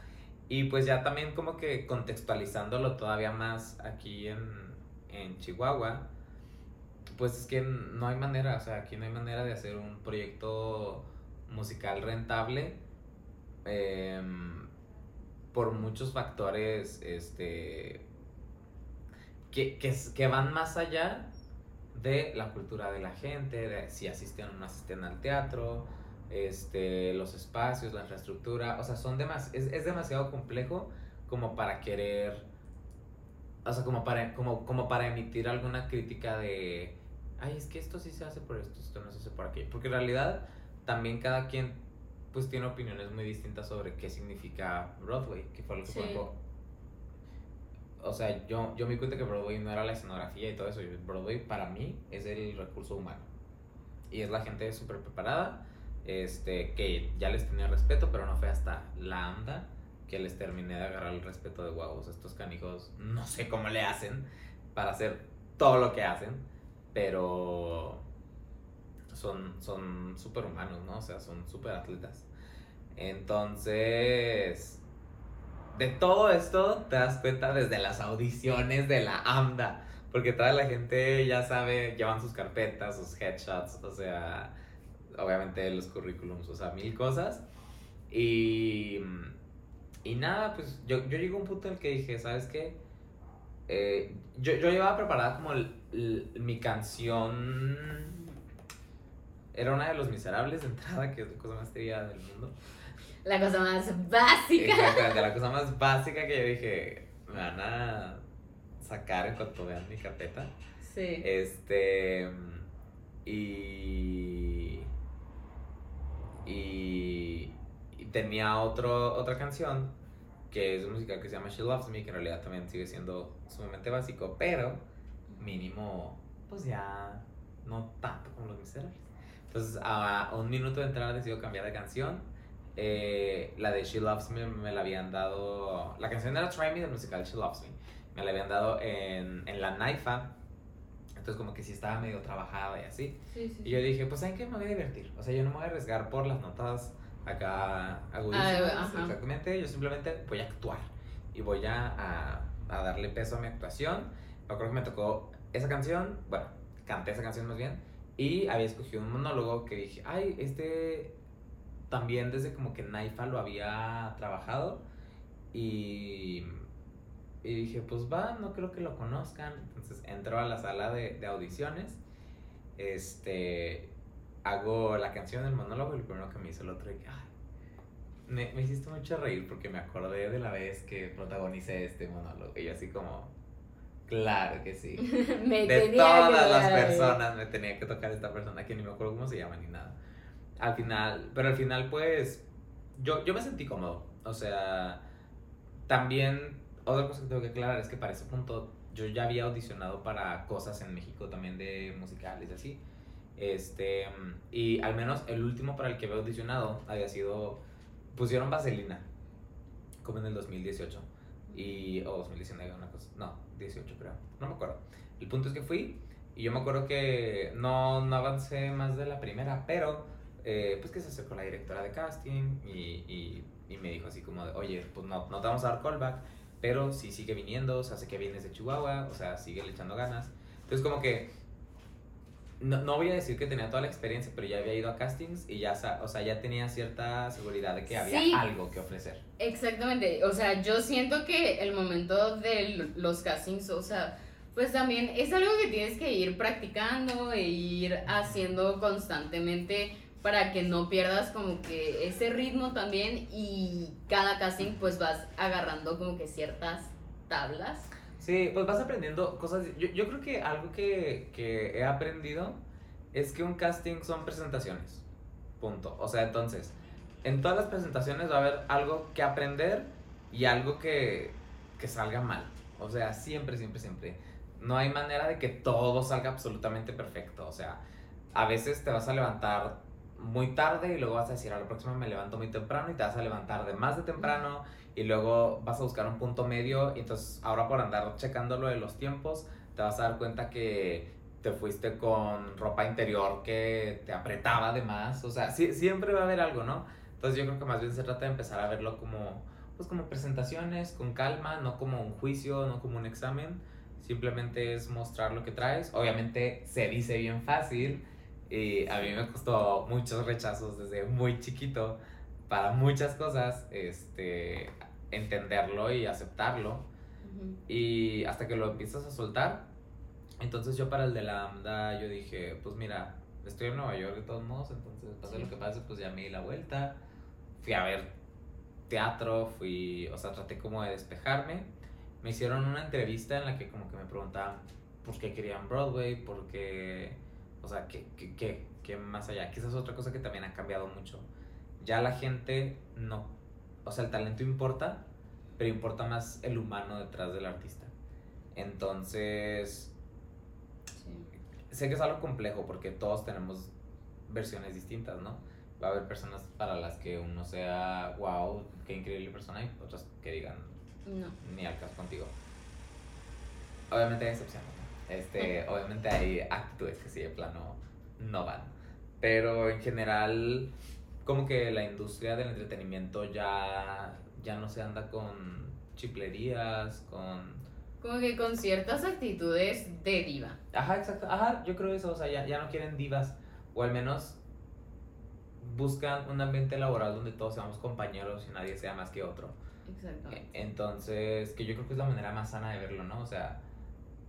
Y pues ya también como que contextualizándolo todavía más aquí en, en Chihuahua, pues es que no hay manera, o sea, aquí no hay manera de hacer un proyecto musical rentable em, por muchos factores este, que, que, que van más allá de la cultura de la gente, de si asisten o no asisten al teatro, este, los espacios, la infraestructura, o sea, son demas es, es demasiado complejo como para querer, o sea, como para, como, como para emitir alguna crítica de, ay, es que esto sí se hace por esto, esto no se hace por aquello, porque en realidad también cada quien pues tiene opiniones muy distintas sobre qué significa Broadway, que fue lo que Sí. ejemplo, o sea, yo, yo me di cuenta que Broadway no era la escenografía y todo eso. Broadway para mí es el recurso humano. Y es la gente súper preparada, este, que ya les tenía respeto, pero no fue hasta la anda que les terminé de agarrar el respeto de huevos. Estos canijos, no sé cómo le hacen para hacer todo lo que hacen, pero son son súper humanos, ¿no? O sea, son súper atletas. Entonces, de todo esto te das cuenta desde las audiciones de la AMDA. Porque toda la gente ya sabe, llevan sus carpetas, sus headshots, o sea, obviamente los currículums, o sea, mil cosas. Y, y nada, pues yo, yo llegué a un punto en el que dije, ¿sabes qué? Eh, yo, yo llevaba preparada como el- mi canción. Era una de los miserables de entrada, que es la cosa más triste del mundo. La cosa más básica. Exactamente, la cosa más básica que yo dije, me van a sacar en cuanto vean mi carpeta. Sí. Este. Y. Y. y tenía otro, otra canción que es un musical que se llama She Loves Me, que en realidad también sigue siendo sumamente básico, pero mínimo, pues ya no tanto como Los Miserables. Entonces, a un minuto de entrar decido cambiar de canción. Eh, la de She Loves Me me la habían dado. La canción era Try Me del musical She Loves Me. Me la habían dado en, en la Naifa. Entonces, como que sí estaba medio trabajada y así. Sí, sí, Y yo dije, pues, ¿saben qué? Me voy a divertir. O sea, yo no me voy a arriesgar por las notas acá agudísimas. Ah, ajá. exactamente. Yo simplemente voy a actuar. Y voy a, a, a darle peso a mi actuación. Me acuerdo que me tocó esa canción. Bueno, canté esa canción más bien. Y había escogido un monólogo que dije, ay, este también desde como que Naifa lo había trabajado. Y, dije, pues va, no creo que lo conozcan. Entonces entro a la sala de, audiciones. Este, hago la canción del monólogo y lo primero que me hizo el otro, que, ay, me, me hiciste mucho reír porque me acordé de la vez que protagonicé este monólogo. Y así como, claro que sí. Me De todas las personas me tenía que tocar esta persona que ni me acuerdo cómo se llama ni nada. Al final, pero al final pues yo, yo me sentí cómodo. O sea, también otra cosa que tengo que aclarar es que para ese punto yo ya había audicionado para cosas en México también de musicales y así. Este, y al menos el último para el que había audicionado había sido, pusieron Vaselina, como en el 2018. Y, o 2019, una cosa, no, 18 creo, no me acuerdo. El punto es que fui y yo me acuerdo que no, no avancé más de la primera, pero eh, pues que se acercó la directora de casting y, y, y me dijo así como de, oye, pues no, no te vamos a dar callback, pero sí sigue viniendo, o sea, sé que vienes de Chihuahua, o sea, sigue le echando ganas. Entonces como que, no, no voy a decir que tenía toda la experiencia, pero ya había ido a castings y ya, o sea, ya tenía cierta seguridad de que había Sí. algo que ofrecer. Exactamente, o sea, yo siento que el momento de los castings, o sea, pues también es algo que tienes que ir practicando e ir haciendo constantemente para que no pierdas como que ese ritmo también y cada casting pues vas agarrando como que ciertas tablas. Sí, pues vas aprendiendo cosas. Yo, yo creo que algo que, que he aprendido es que un casting son presentaciones. Punto. O sea, entonces, en todas las presentaciones va a haber algo que aprender y algo que, que salga mal. O sea, siempre, siempre, siempre. No hay manera de que todo salga absolutamente perfecto. O sea, a veces te vas a levantar muy tarde y luego vas a decir a la próxima me levanto muy temprano y te vas a levantar de más de temprano y luego vas a buscar un punto medio y entonces ahora por andar checando lo de los tiempos te vas a dar cuenta que te fuiste con ropa interior que te apretaba de más, o sea, sí- siempre va a haber algo, ¿no? Entonces yo creo que más bien se trata de empezar a verlo como pues como presentaciones con calma, no como un juicio, no como un examen, simplemente es mostrar lo que traes. Obviamente se dice bien fácil y a mí me costó muchos rechazos desde muy chiquito para muchas cosas, este, entenderlo y aceptarlo. Y hasta que lo empiezas a soltar. Entonces yo para el de la AMDA yo dije, pues mira, estoy en Nueva York de todos modos, entonces pase Sí. lo que pase, pues ya me di la vuelta. Fui a ver teatro, fui, o sea, traté como de despejarme. Me hicieron una entrevista en la que como que me preguntaban por qué querían Broadway, por qué, o sea, qué, qué, qué, qué más allá. Esa es otra cosa que también ha cambiado mucho. Ya la gente no, o sea, el talento importa, pero importa más el humano detrás del artista. Entonces, sé que es algo complejo porque todos tenemos versiones distintas, ¿no? Va a haber personas para las que uno sea, wow, qué increíble persona, y otras que digan, No. ni al caso contigo. Obviamente hay excepciones, ¿no? Este, obviamente hay actitudes que sí de plano no van. Pero en general, como que la industria del entretenimiento ya, ya no se anda con chiplerías, con... Como que con ciertas actitudes de diva. Ajá, exacto. Ajá, yo creo eso. O sea, ya, ya no quieren divas. O al menos buscan un ambiente laboral donde todos seamos compañeros y nadie sea más que otro. Exactamente. Entonces, que yo creo que es la manera más sana de verlo, ¿no? O sea,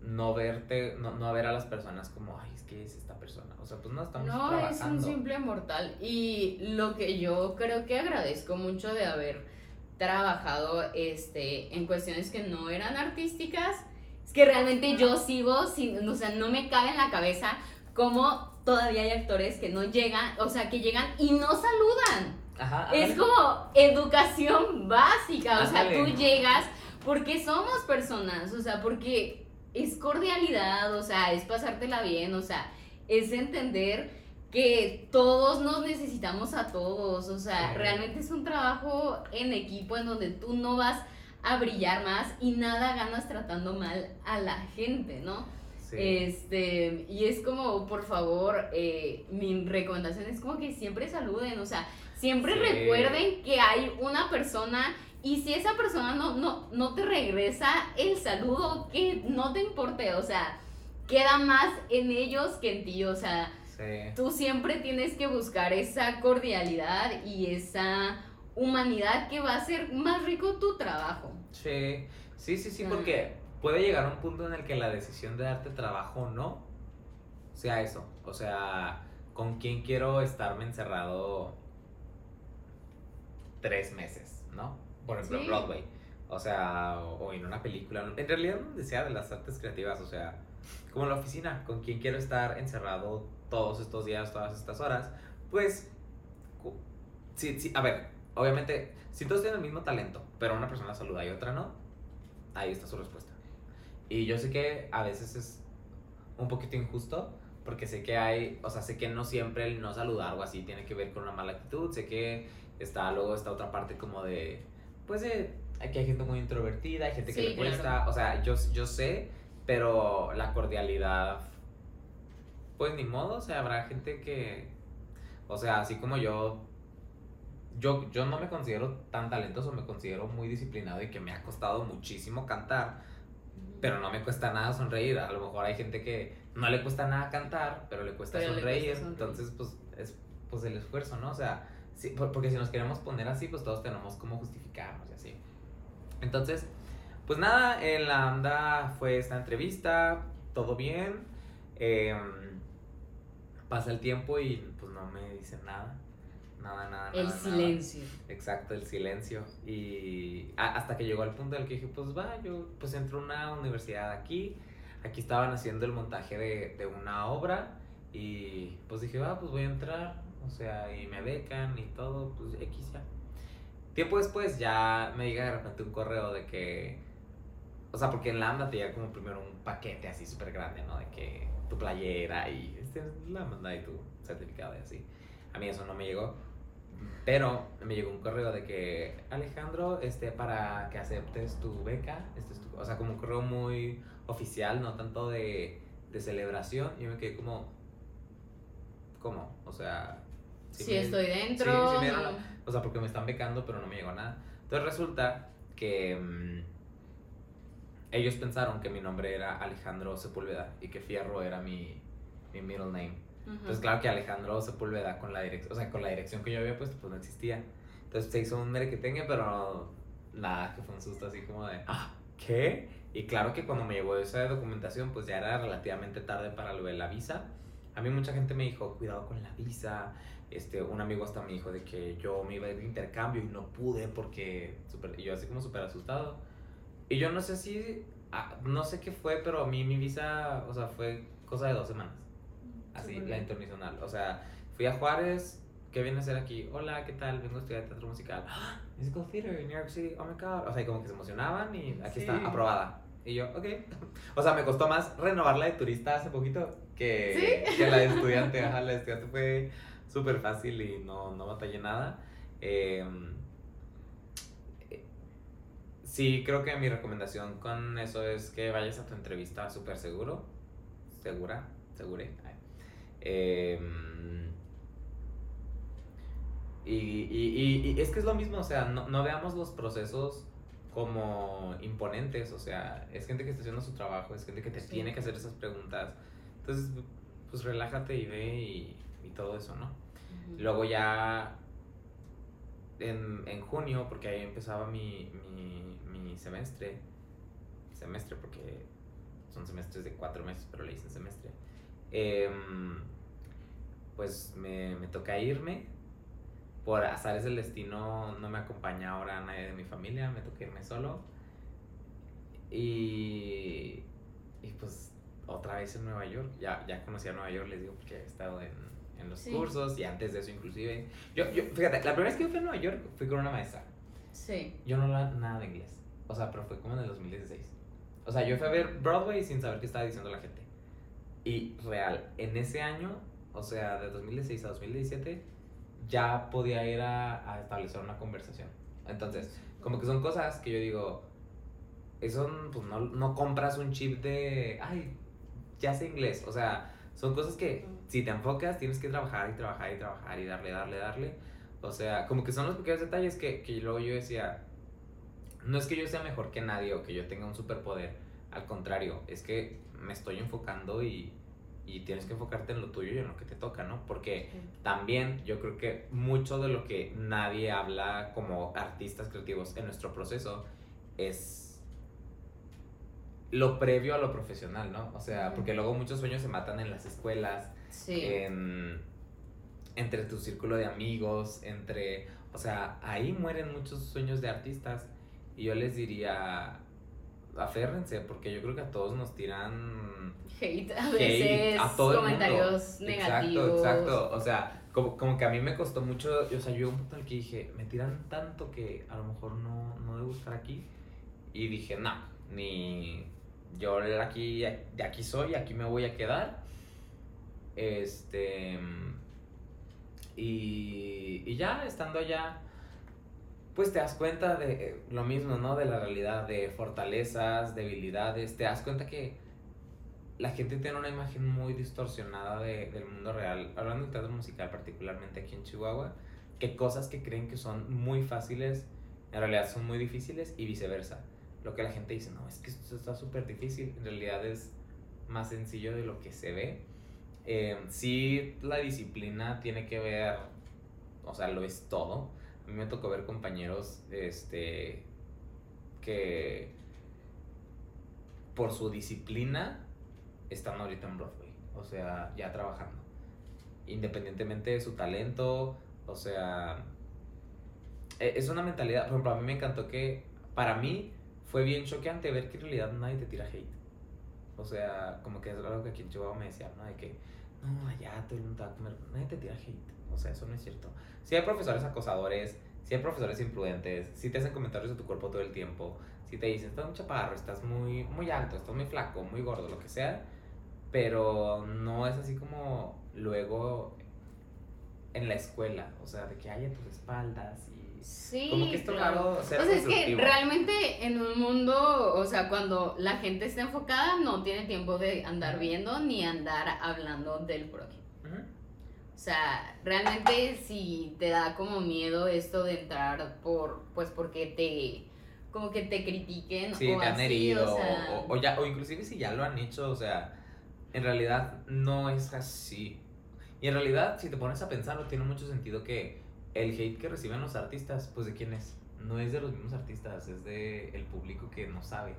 no verte, no, no ver a las personas como, ay, es que es esta persona. O sea, pues no estamos No, es un simple mortal. Y lo que yo creo que agradezco mucho de haber trabajado este, en cuestiones que no eran artísticas, es que realmente yo sigo, sin, o sea, no me cabe en la cabeza cómo todavía hay actores que no llegan, o sea, que llegan y no saludan. Ajá, Es como educación básica, o sea, tú llegas porque somos personas, o sea, porque es cordialidad, o sea, es pasártela bien, o sea, es entender que todos nos necesitamos a todos, o sea, realmente es un trabajo en equipo en donde tú no vas a brillar más y nada ganas tratando mal a la gente, ¿no? Sí. Este, y es como, por favor, eh, mi recomendación es como que siempre saluden, o sea, siempre Sí. recuerden que hay una persona y si esa persona no, no, no te regresa el saludo, que no te importe, o sea, queda más en ellos que en ti, o sea, Sí. tú siempre tienes que buscar esa cordialidad y esa humanidad que va a hacer más rico tu trabajo. Sí, sí, sí, sí, Ah. porque puede llegar a un punto en el que la decisión de darte trabajo o no sea eso. O sea, ¿con quién quiero estarme encerrado tres meses, no? Por ejemplo, en Sí. Broadway. O sea, o, o en una película. En realidad, donde sea de las artes creativas, o sea, como en la oficina, ¿con quién quiero estar encerrado todos estos días, todas estas horas? Pues, sí, sí, a ver, obviamente, si todos tienen el mismo talento, pero una persona saluda y otra no, ahí está su respuesta. Y yo sé que a veces es un poquito injusto, porque sé que hay, o sea, sé que no siempre el no saludar o así tiene que ver con una mala actitud, sé que está luego esta otra parte como de, pues de, aquí hay gente muy introvertida, hay gente que Sí, le claro. cuesta, o sea, yo, yo sé, pero la cordialidad, pues ni modo, o sea, habrá gente que, o sea, así como yo, yo, yo no me considero tan talentoso, me considero muy disciplinado y que me ha costado muchísimo cantar, pero no me cuesta nada sonreír. A lo mejor hay gente que no le cuesta nada cantar, pero le cuesta, Pero le sonreír, cuesta sonreír. Entonces, pues, es pues el esfuerzo, ¿no? O sea, sí, por- porque si nos queremos poner así, pues todos tenemos como justificarnos y así. Entonces, pues nada, en la anda fue esta entrevista, todo bien. em, pasa el tiempo y pues no me dicen nada. Nada, nada, El nada, nada. silencio. Exacto, el silencio. Y hasta que llegó al punto en el que dije, pues va, yo pues entro a una universidad aquí. Aquí estaban haciendo el montaje de, de una obra. Y pues dije, va, pues voy a entrar. O sea, y me becan y todo, pues X ya. Tiempo después ya me llega de repente un correo de que... O sea, porque en Lambda te llega como primero un paquete así súper grande, ¿no? De que tu playera y la manda y tu certificado y así. A mí eso no me llegó. Pero me llegó un correo de que Alejandro, este, para que aceptes tu beca, este es tu, o sea, como un correo muy oficial, no tanto de, de celebración. Y yo me quedé como, ¿cómo? O sea, Si me- estoy sí, dentro. sí me dieron no. o sea, porque me están becando, pero no me llegó nada. Entonces resulta que mm, ellos pensaron que mi nombre era Alejandro Sepúlveda y que Fierro era mi, mi middle name. Ujú. Entonces, claro que Alejandro Sepúlveda con la dirección, o sea, con la dirección que yo había puesto, pues no existía. Entonces se hizo un merequetengue, pero nada, que fue un susto así como de, ah, ¿qué? Y claro que cuando me llegó esa documentación, pues ya era relativamente tarde para lo de la visa. A mí mucha gente me dijo, cuidado con la visa. Este, un amigo hasta me dijo de que yo me iba a ir de intercambio y no pude porque, súper- y yo así como súper asustado. Y yo no sé si, ah, no sé qué fue, pero a mí mi visa, o sea, fue cosa de dos semanas. Así, la internacional. O sea, fui a Juárez, ¿qué viene a hacer aquí? Hola, ¿qué tal? Vengo a estudiar teatro musical. ¡Ah! Musical theater in New York City, oh my god. O sea, y como que se emocionaban y aquí Sí. está, aprobada. Y yo, ok. O sea, me costó más renovarla de turista hace poquito que, que la de estudiante. Ajá, la de estudiante fue súper fácil y no, no batallé nada. Em, eh, sí, creo que mi recomendación con eso es que vayas a tu entrevista súper seguro. Segura, segure. Em, y, y- y- y es que es lo mismo, o sea, no, no veamos los procesos como imponentes, o sea, es gente que está haciendo su trabajo, es gente que te Sí. tiene que hacer esas preguntas. Entonces, pues relájate y ve y, todo eso, ¿no? Luego ya en, en junio, porque ahí empezaba mi, mi, mi semestre, semestre porque son semestres de cuatro meses, pero le dicen semestre, em, pues me, me toca irme. Por azares del destino no me acompaña ahora nadie de mi familia, me toca irme solo. Y, y pues otra vez en Nueva York, ya, ya conocí a Nueva York, les digo, porque he estado en, en los Sí. cursos y antes de eso inclusive. Yo, yo, fíjate, la primera vez que yo fui a Nueva York fui con una maestra. Sí. Yo no hablaba nada de inglés. O sea, pero fue como en el 2016. O sea, yo fui a ver Broadway sin saber qué estaba diciendo la gente. Y real, en ese año, o sea, de 2016 a 2017, ya podía ir a, a establecer una conversación. Entonces, como que son cosas que yo digo, eso pues no, no compras un chip de, ay, ya sé inglés. O sea, son cosas que si te enfocas tienes que trabajar y trabajar y trabajar y darle, darle, darle. O sea, como que son los pequeños detalles que, que luego yo decía, no es que yo sea mejor que nadie o que yo tenga un superpoder. Al contrario, es que me estoy enfocando y, y tienes que enfocarte en lo tuyo y en lo que te toca, ¿no? Porque también yo creo que mucho de lo que nadie habla como artistas creativos en nuestro proceso es lo previo a lo profesional, ¿no? O sea, porque luego muchos sueños se matan en las escuelas, Sí. en, entre tu círculo de amigos, entre, o sea, ahí mueren muchos sueños de artistas y yo les diría, aférrense, porque yo creo que a todos nos tiran hate a hate veces, a todo el mundo. comentarios negativos. Exacto, exacto. O sea, como, como que a mí me costó mucho, o sea, yo un punto en el que dije, me tiran tanto que a lo mejor no, no debo estar aquí. Y dije, no, ni yo aquí, de aquí soy, aquí me voy a quedar. Este. Y, y ya, estando allá, pues te das cuenta de eh, lo mismo, ¿no? De la realidad, de fortalezas, debilidades. Te das cuenta que la gente tiene una imagen muy distorsionada de- del mundo real, hablando del teatro musical particularmente aquí en Chihuahua, que cosas que creen que son muy fáciles, en realidad son muy difíciles y viceversa. Lo que la gente dice, no, es que esto está súper difícil, en realidad es más sencillo de lo que se ve. Eh, sí, la disciplina tiene que ver, o sea, lo es todo. A mí me tocó ver compañeros, este, que por su disciplina están ahorita en Broadway, o sea, ya trabajando. Independientemente de su talento, o sea, e- es una mentalidad, por ejemplo, a mí me encantó que para mí fue bien choqueante ver que en realidad nadie te tira hate. O sea, como que es algo que aquí en Chihuahua me decían, ¿no? De que, no, allá todo el mundo te va a comer, nadie te tira hate. O sea, eso no es cierto. Si hay profesores acosadores, si hay profesores imprudentes, si te hacen comentarios de tu cuerpo todo el tiempo, si te dicen, estás muy chaparro, estás muy, muy alto, estás muy flaco, muy gordo, lo que sea, pero no es así como luego en la escuela, o sea, de que haya tus espaldas y... Sí, Como que es claro. ser O sea, es que realmente en un mundo, o sea, cuando la gente está enfocada, no tiene tiempo de andar viendo ni andar hablando del prójimo. O sea, realmente si te da como miedo esto de entrar por, pues porque te, como que te critiquen Sí, o te han así, herido, o sea, o, o ya, o inclusive si ya lo han hecho, o sea, en realidad no es así. Y en realidad, si te pones a pensarlo, tiene mucho sentido que el hate que reciben los artistas, pues de quién es? No es de los mismos artistas, es de el público que no sabe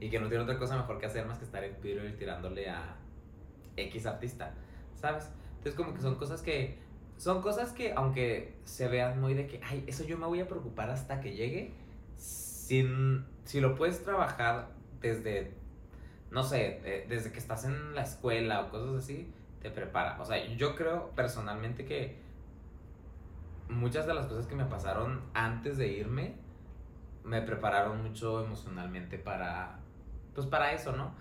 y que no tiene otra cosa mejor que hacer más que estar en Twitter tirándole a X artista, ¿sabes? Entonces como que son cosas que son cosas que aunque se vean muy de que, ay, eso yo me voy a preocupar hasta que llegue, sin, si lo puedes trabajar desde, no sé, eh, desde que estás en la escuela o cosas así, te prepara. O sea, yo creo personalmente que muchas de las cosas que me pasaron antes de irme me prepararon mucho emocionalmente para, pues para eso, ¿no?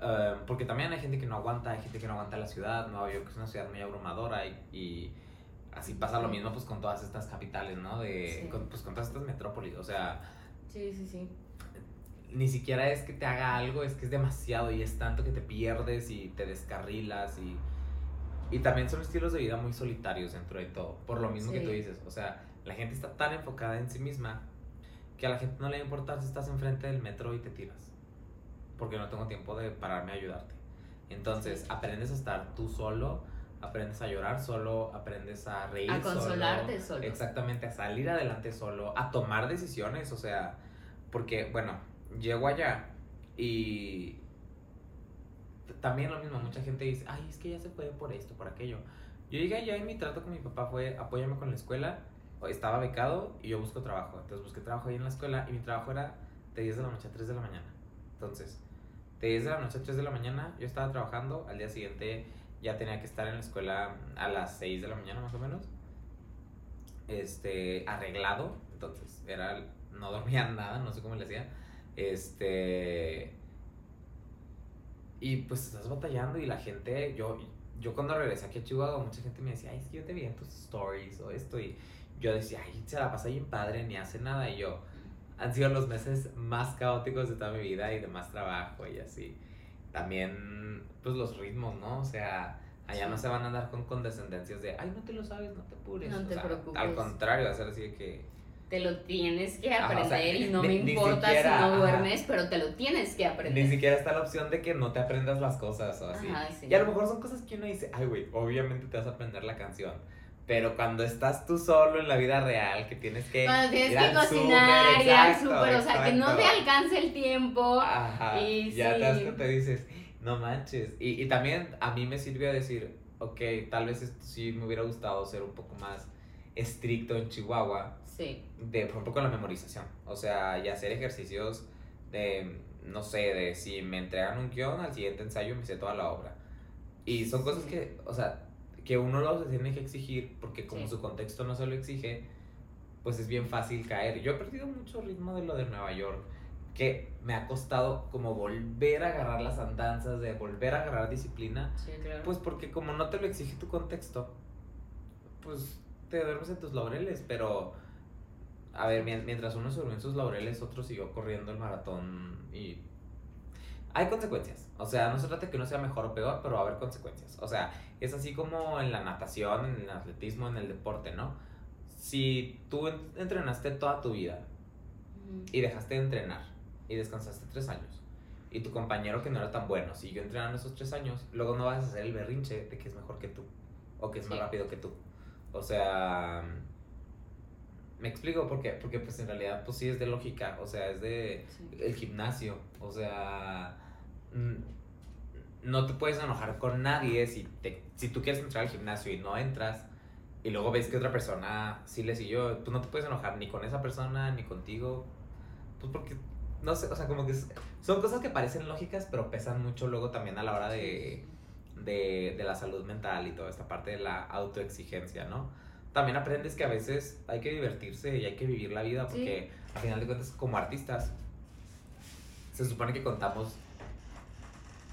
Eh, porque también hay gente que no aguanta, hay gente que no aguanta la ciudad, Nueva York es una ciudad muy abrumadora y, y así pasa lo mismo pues con todas estas capitales, ¿no? De, Sí. con, pues con todas estas metrópolis, o sea, Sí, sí, sí. ni siquiera es que te haga algo, es que es demasiado y es tanto que te pierdes y te descarrilas y, y también son estilos de vida muy solitarios dentro de todo, por lo mismo que tú dices, o sea, la gente está tan enfocada en sí misma que a la gente no le va a importar si estás enfrente del metro y te tiras, porque no tengo tiempo de pararme a ayudarte. Entonces, aprendes a estar tú solo, aprendes a llorar solo, aprendes a reír A consolarte solo. Exactamente, a salir adelante solo, a tomar decisiones, o sea, porque, bueno, llego allá y también lo mismo, mucha gente dice, ay, es que ya se fue por esto, por aquello. Yo llegué allá y mi trato con mi papá fue, apóyame con la escuela, estaba becado y yo busco trabajo, entonces busqué trabajo ahí en la escuela y mi trabajo era de 10 de la noche a 3 de la mañana. Entonces, de 10 de la noche a 3 de la mañana yo estaba trabajando, al día siguiente ya tenía que estar en la escuela a las 6 de la mañana más o menos, este, arreglado, entonces era, no dormía nada, no sé cómo le hacía, este, y pues estás batallando y la gente, yo, yo cuando regresé aquí a Chihuahua, mucha gente me decía, ay, es que yo te vi en tus stories o esto, y yo decía, ay, se la pasa bien padre, ni hace nada, y yo, han sido los meses más caóticos de toda mi vida y de más trabajo y así. También, pues los ritmos, ¿no? O sea, allá no se van a andar con condescendencias de, ay, no te lo sabes, no te apures. No te preocupes. Al contrario, va a ser así de que... Te lo tienes que aprender y no me importa si no duermes, pero te lo tienes que aprender. Ni siquiera está la opción de que no te aprendas las cosas o así. Y a lo mejor son cosas que uno dice, ay, güey, obviamente te vas a aprender la canción pero cuando estás tú solo en la vida real, que tienes que. Cuando tienes que cocinar, ir al súper, o sea, que no te alcance el tiempo. Ajá. Y ya te das cuenta y dices, no manches. Y, y también a mí me sirvió decir, ok, tal vez esto sí me hubiera gustado ser un poco más estricto en Chihuahua. Sí. De, por ejemplo, con la memorización. O sea, y hacer ejercicios de, no sé, de si me entregan un guion, al siguiente ensayo me sé toda la obra. Y son cosas que, o sea, que uno lo tiene que exigir porque como su contexto no se lo exige, pues es bien fácil caer. Yo he perdido mucho ritmo de lo de Nueva York, que me ha costado como volver a agarrar las andanzas, de volver a agarrar disciplina, pues porque como no te lo exige tu contexto, pues te duermes en tus laureles, pero a ver, mientras uno se en sus laureles, otro siguió corriendo el maratón y hay consecuencias. O sea, no se trata de que uno sea mejor o peor, pero va a haber consecuencias. O sea, es así como en la natación, en el atletismo, en el deporte, ¿no? Si tú entrenaste toda tu vida y dejaste de entrenar y descansaste tres años y tu compañero que no era tan bueno siguió entrenando esos tres años, luego no vas a hacer el berrinche de que es mejor que tú o que es más rápido que tú. O sea, me explico por qué, porque pues en realidad pues sí es de lógica, o sea, es de el gimnasio, o sea, no te puedes enojar con nadie si, te, si tú quieres entrar al gimnasio y no entras y luego ves que otra persona sí le siguió, tú no te puedes enojar ni con esa persona ni contigo, pues porque, no sé, o sea, como que son cosas que parecen lógicas, pero pesan mucho luego también a la hora de, de, de la salud mental y toda esta parte de la autoexigencia, ¿no? También aprendes que a veces hay que divertirse y hay que vivir la vida porque al final de cuentas como artistas se supone que contamos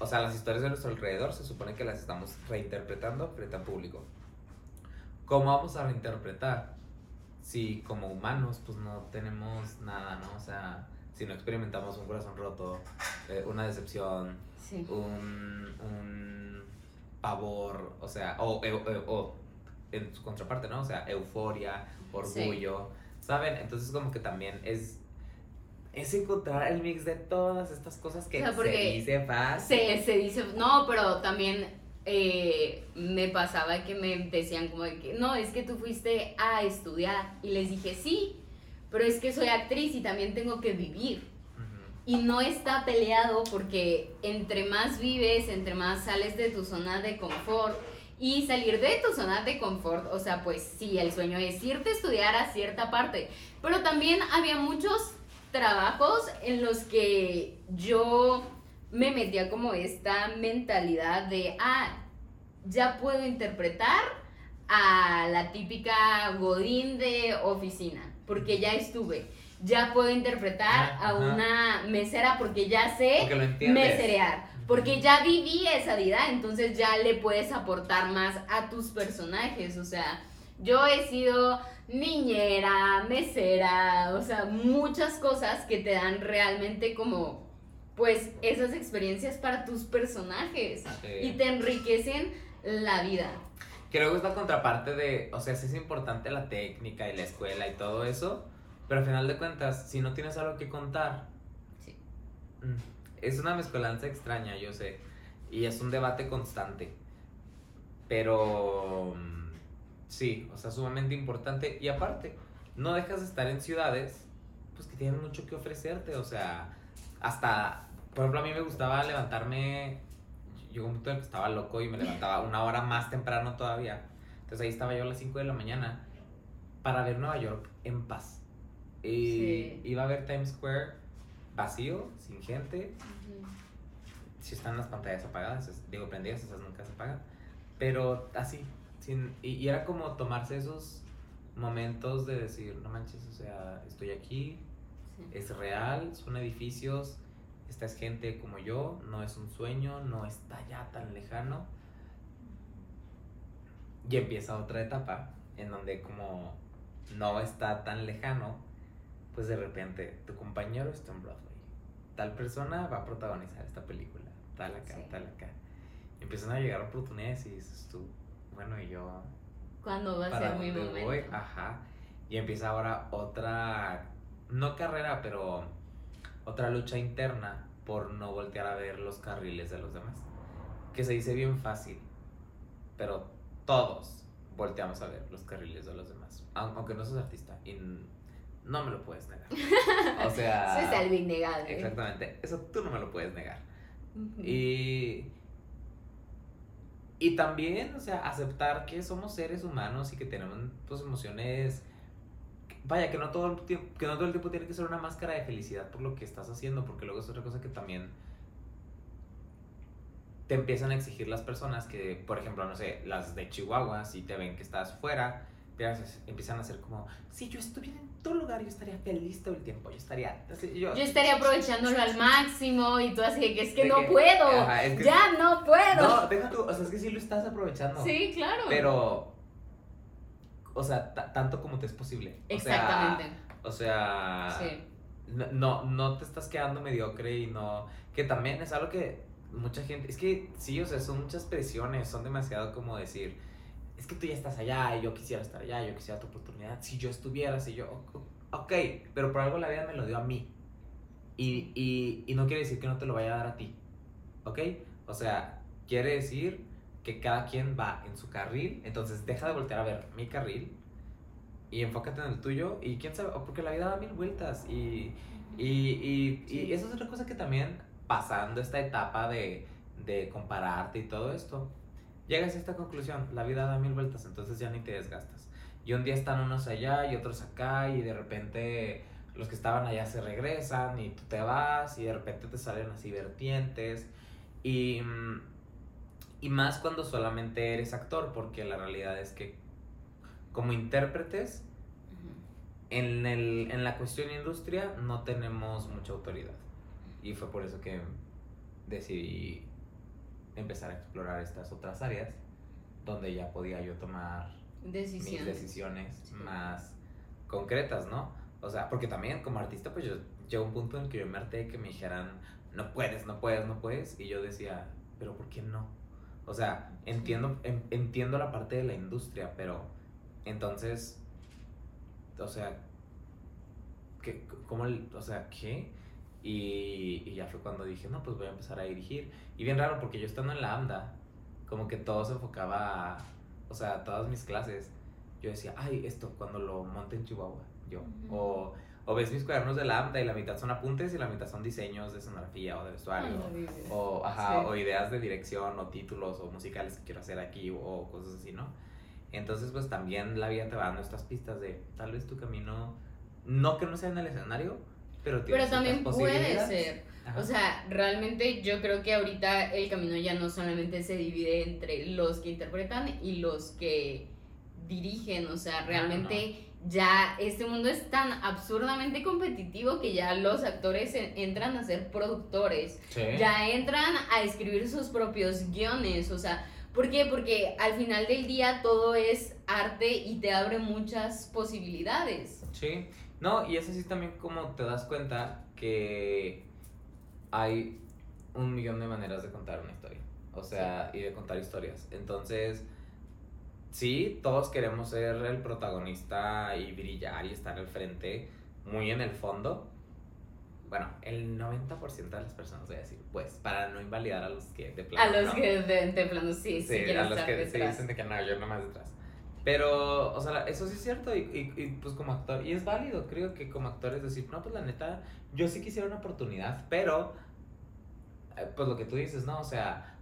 o sea, las historias de nuestro alrededor se supone que las estamos reinterpretando frente al público. ¿Cómo vamos a reinterpretar si como humanos pues no tenemos nada, ¿no? O sea, si no experimentamos un corazón roto, eh, una decepción, un, un, pavor, o sea, o, o, en su contraparte, ¿no? O sea, euforia, orgullo, ¿saben? Entonces como que también es es encontrar el mix de todas estas cosas que se dice fácil. Se, se dice, no, pero también eh, me pasaba que me decían como de que, no, es que tú fuiste a estudiar. Y les dije, sí, pero es que soy actriz y también tengo que vivir. Y no está peleado porque entre más vives, entre más sales de tu zona de confort, y salir de tu zona de confort, o sea, pues sí, el sueño es irte a estudiar a cierta parte, pero también había muchos trabajos en los que yo me metía como esta mentalidad de, ah, ya puedo interpretar a la típica Godín de oficina, porque ya estuve. Ya puedo interpretar a una mesera porque ya sé meserear. Porque ya viví esa vida, entonces ya le puedes aportar más a tus personajes. O sea, yo he sido niñera, mesera, o sea, muchas cosas que te dan realmente como, pues, esas experiencias para tus personajes y te enriquecen la vida. Que luego es la contraparte de, o sea, sí es importante la técnica y la escuela y todo eso, pero al final de cuentas, si no tienes algo que contar, sí. Mm, es una mezcolanza extraña, yo sé, y es un debate constante Pero mm, sí, o sea, sumamente importante. Y aparte, no dejas de estar en ciudades, pues que tienen mucho que ofrecerte. O sea, hasta, por ejemplo, a mí me gustaba levantarme, llegó un punto en que estaba loco y me levantaba una hora más temprano todavía. Entonces ahí estaba yo a las 5 de la mañana para ver Nueva York en paz. Y Sí. iba a ver Times Square vacío, sin gente. Si están las pantallas apagadas, digo prendidas, esas nunca se apagan. Pero así, sin, y, y era como tomarse esos momentos de decir, no manches, o sea, estoy aquí, Sí. es real, son edificios, esta es gente como yo, no es un sueño, no está ya tan lejano. Y empieza otra etapa en donde como no está tan lejano, pues de repente tu compañero está en Broadway. Tal persona va a protagonizar esta película, tal acá, Sí. tal acá. Y empiezan a llegar oportunidades y dices tú, bueno, y yo ¿Cuándo va a ser mi momento? voy, ajá. Y empieza ahora otra, no carrera, pero otra lucha interna por no voltear a ver los carriles de los demás. Que se dice bien fácil, pero todos volteamos a ver los carriles de los demás. Aun- Aunque no seas artista, y no me lo puedes negar. O sea, Eso es algo innegable. exactamente, eso tú no me lo puedes negar. Ujú. Y, y también, o sea, aceptar que somos seres humanos y que tenemos pues, emociones. Vaya, que no, todo el tiempo, que no todo el tiempo tiene que ser una máscara de felicidad por lo que estás haciendo, porque luego es otra cosa que también te empiezan a exigir las personas que, por ejemplo, no sé, las de Chihuahua, si te ven que estás fuera, empiezan- a hacer como, si yo estuviera en tu lugar, yo estaría feliz todo el tiempo, yo estaría... yo, Yo estaría aprovechándolo al máximo y tú así que es que no que- puedo. Ajá, es que- ya no puedo. No, deja tú, o sea, es que sí lo estás aprovechando. Sí, claro. Pero, o sea, ta- tanto como te es posible. O sea, Exactamente. O sea, Sí. no, no te estás quedando mediocre y no. Que también es algo que mucha gente. Es que sí, o sea, son muchas presiones, son demasiado como decir. Es que tú ya estás allá y yo quisiera estar allá, yo quisiera tu oportunidad. Si yo estuviera, si yo. Ok, pero por algo la vida me lo dio a mí. Y, y, y no quiere decir que no te lo vaya a dar a ti. ¿Ok? O sea, quiere decir que cada quien va en su carril. Entonces deja de voltear a ver mi carril y enfócate en el tuyo. Y quién sabe, porque la vida da mil vueltas. Y, y, y, Sí. y eso es otra cosa que también, pasando esta etapa de, de compararte y todo esto, llegas a esta conclusión: la vida da mil vueltas, entonces ya ni te desgastas. Y un día están unos allá y otros acá, y de repente los que estaban allá se regresan y tú te vas, y de repente te salen así vertientes. Y, y más cuando solamente eres actor, porque la realidad es que como intérpretes, en, el, en la cuestión industria no tenemos mucha autoridad. Y fue por eso que decidí empezar a explorar estas otras áreas, donde ya podía yo tomar mis Decisión. decisiones Sí. más concretas, ¿no? O sea, porque también como artista, pues yo llegó un punto en que yo me harté que me dijeran, no puedes, no puedes, no puedes, y yo decía, pero ¿por qué no? O sea, entiendo, en- entiendo la parte de la industria, pero entonces, o sea, ¿qué, ¿cómo, el- o sea, qué? Y, y ya fue cuando dije, no, pues voy a empezar a dirigir. Y bien raro, porque yo estando en la AMDA, como que todo se enfocaba, a- o sea, todas mis clases, yo decía, ay, esto, cuando lo monte en Chihuahua, yo. Ujú. o, o ves mis cuadernos de la AMDA y la mitad son apuntes y la mitad son diseños de escenografía o de vestuario. Ay, O, ajá, Sí. o ideas de dirección, o títulos, o musicales que quiero hacer aquí, o cosas así, ¿no? Entonces, pues también la vida te va dando estas pistas de tal vez tu camino, no que no sea en el escenario, pero también puede ser. Ajá. O sea, realmente yo creo que ahorita el camino ya no solamente se divide entre los que interpretan y los que dirigen. O sea, realmente ya este mundo es tan absurdamente competitivo que ya los actores en- entran a ser productores. Sí. Ya entran a escribir sus propios guiones. O sea, ¿por qué? Porque al final del día todo es arte y te abre muchas posibilidades. Sí, no, y es así también como te das cuenta que hay un millón de maneras de contar una historia. O sea, y de contar historias. Entonces, sí, todos queremos ser el protagonista y brillar y estar al frente, muy en el fondo. bueno, el 90% de las personas, voy a decir, pues, para no invalidar a los que de plano. A los ¿no? que de, de plano sí, sí, Sí, a los estar que sí detrás. dicen de que no, yo nomás detrás. Pero, o sea, eso sí es cierto, y, y, y, pues como actor, y es válido, creo que como actor es decir, no, pues la neta, yo sí quisiera una oportunidad, pero, eh, pues lo que tú dices, ¿no? O sea,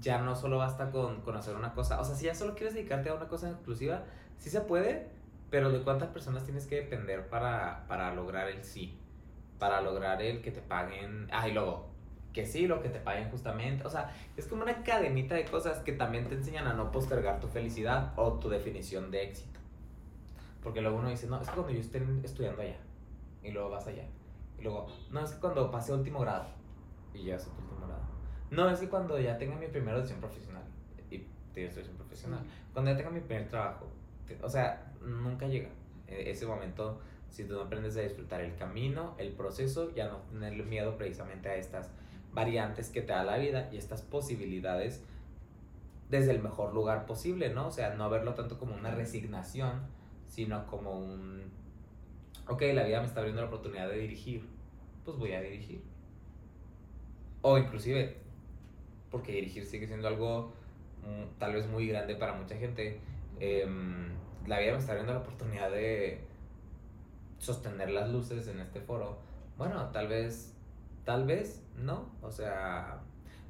ya no solo basta con, con hacer una cosa, o sea, si ya solo quieres dedicarte a una cosa exclusiva, sí se puede, pero de cuántas personas tienes que depender para, para lograr el sí, para lograr el que te paguen, ah, y luego, que sí, lo que te paguen justamente, o sea, es como una cadenita de cosas que también te enseñan a no postergar tu felicidad o tu definición de éxito. Porque luego uno dice, no, es que cuando yo esté estudiando allá, y luego vas allá, y luego, no, es que cuando pase último grado, y ya es tu último grado. No, es que cuando ya tenga mi primera audición profesional, y tienes audición profesional, cuando ya tenga mi primer trabajo, te- o sea, nunca llega eh, ese momento si tú no aprendes a disfrutar el camino, el proceso y a no tenerle miedo precisamente a estas variantes que te da la vida y estas posibilidades desde el mejor lugar posible, ¿no? O sea, no verlo tanto como una resignación, sino como un, ok, la vida me está abriendo la oportunidad de dirigir, pues voy a dirigir. O inclusive, porque dirigir sigue siendo algo mm, tal vez muy grande para mucha gente, em, la vida me está abriendo la oportunidad de sostener las luces en este foro. Bueno, tal vez, tal vez no. O sea,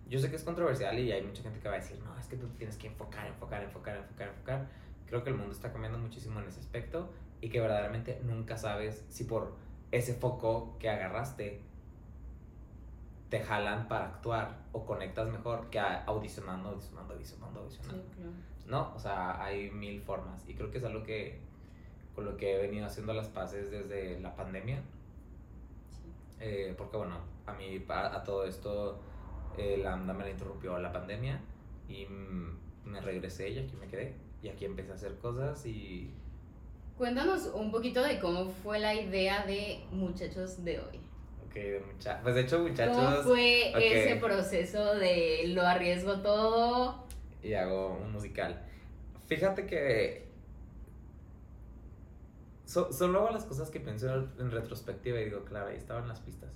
yo sé que es controversial y hay mucha gente que va a decir, no, es que tú tienes que enfocar, enfocar, enfocar, enfocar, enfocar. Creo que el mundo está cambiando muchísimo en ese aspecto y que verdaderamente nunca sabes si por ese foco que agarraste te jalan para actuar o conectas mejor que audicionando, audicionando, audicionando, audicionando. Sí, claro. ¿no? O sea, hay mil formas. Y creo que es algo que con lo que he venido haciendo las paces desde la pandemia. Eh, porque bueno, a mí pa- a, todo esto eh, la anda me la interrumpió la pandemia y me regresé y aquí me quedé. Y aquí empecé a hacer cosas y Cuéntanos un poquito de cómo fue la idea de Muchachos de hoy. ok, de mucha- pues de hecho ¿Cómo muchachos fue ok. ese proceso de lo arriesgo todo? y hago un musical. Fíjate que son, son luego las cosas que pienso en retrospectiva y digo, claro, ahí estaban las pistas.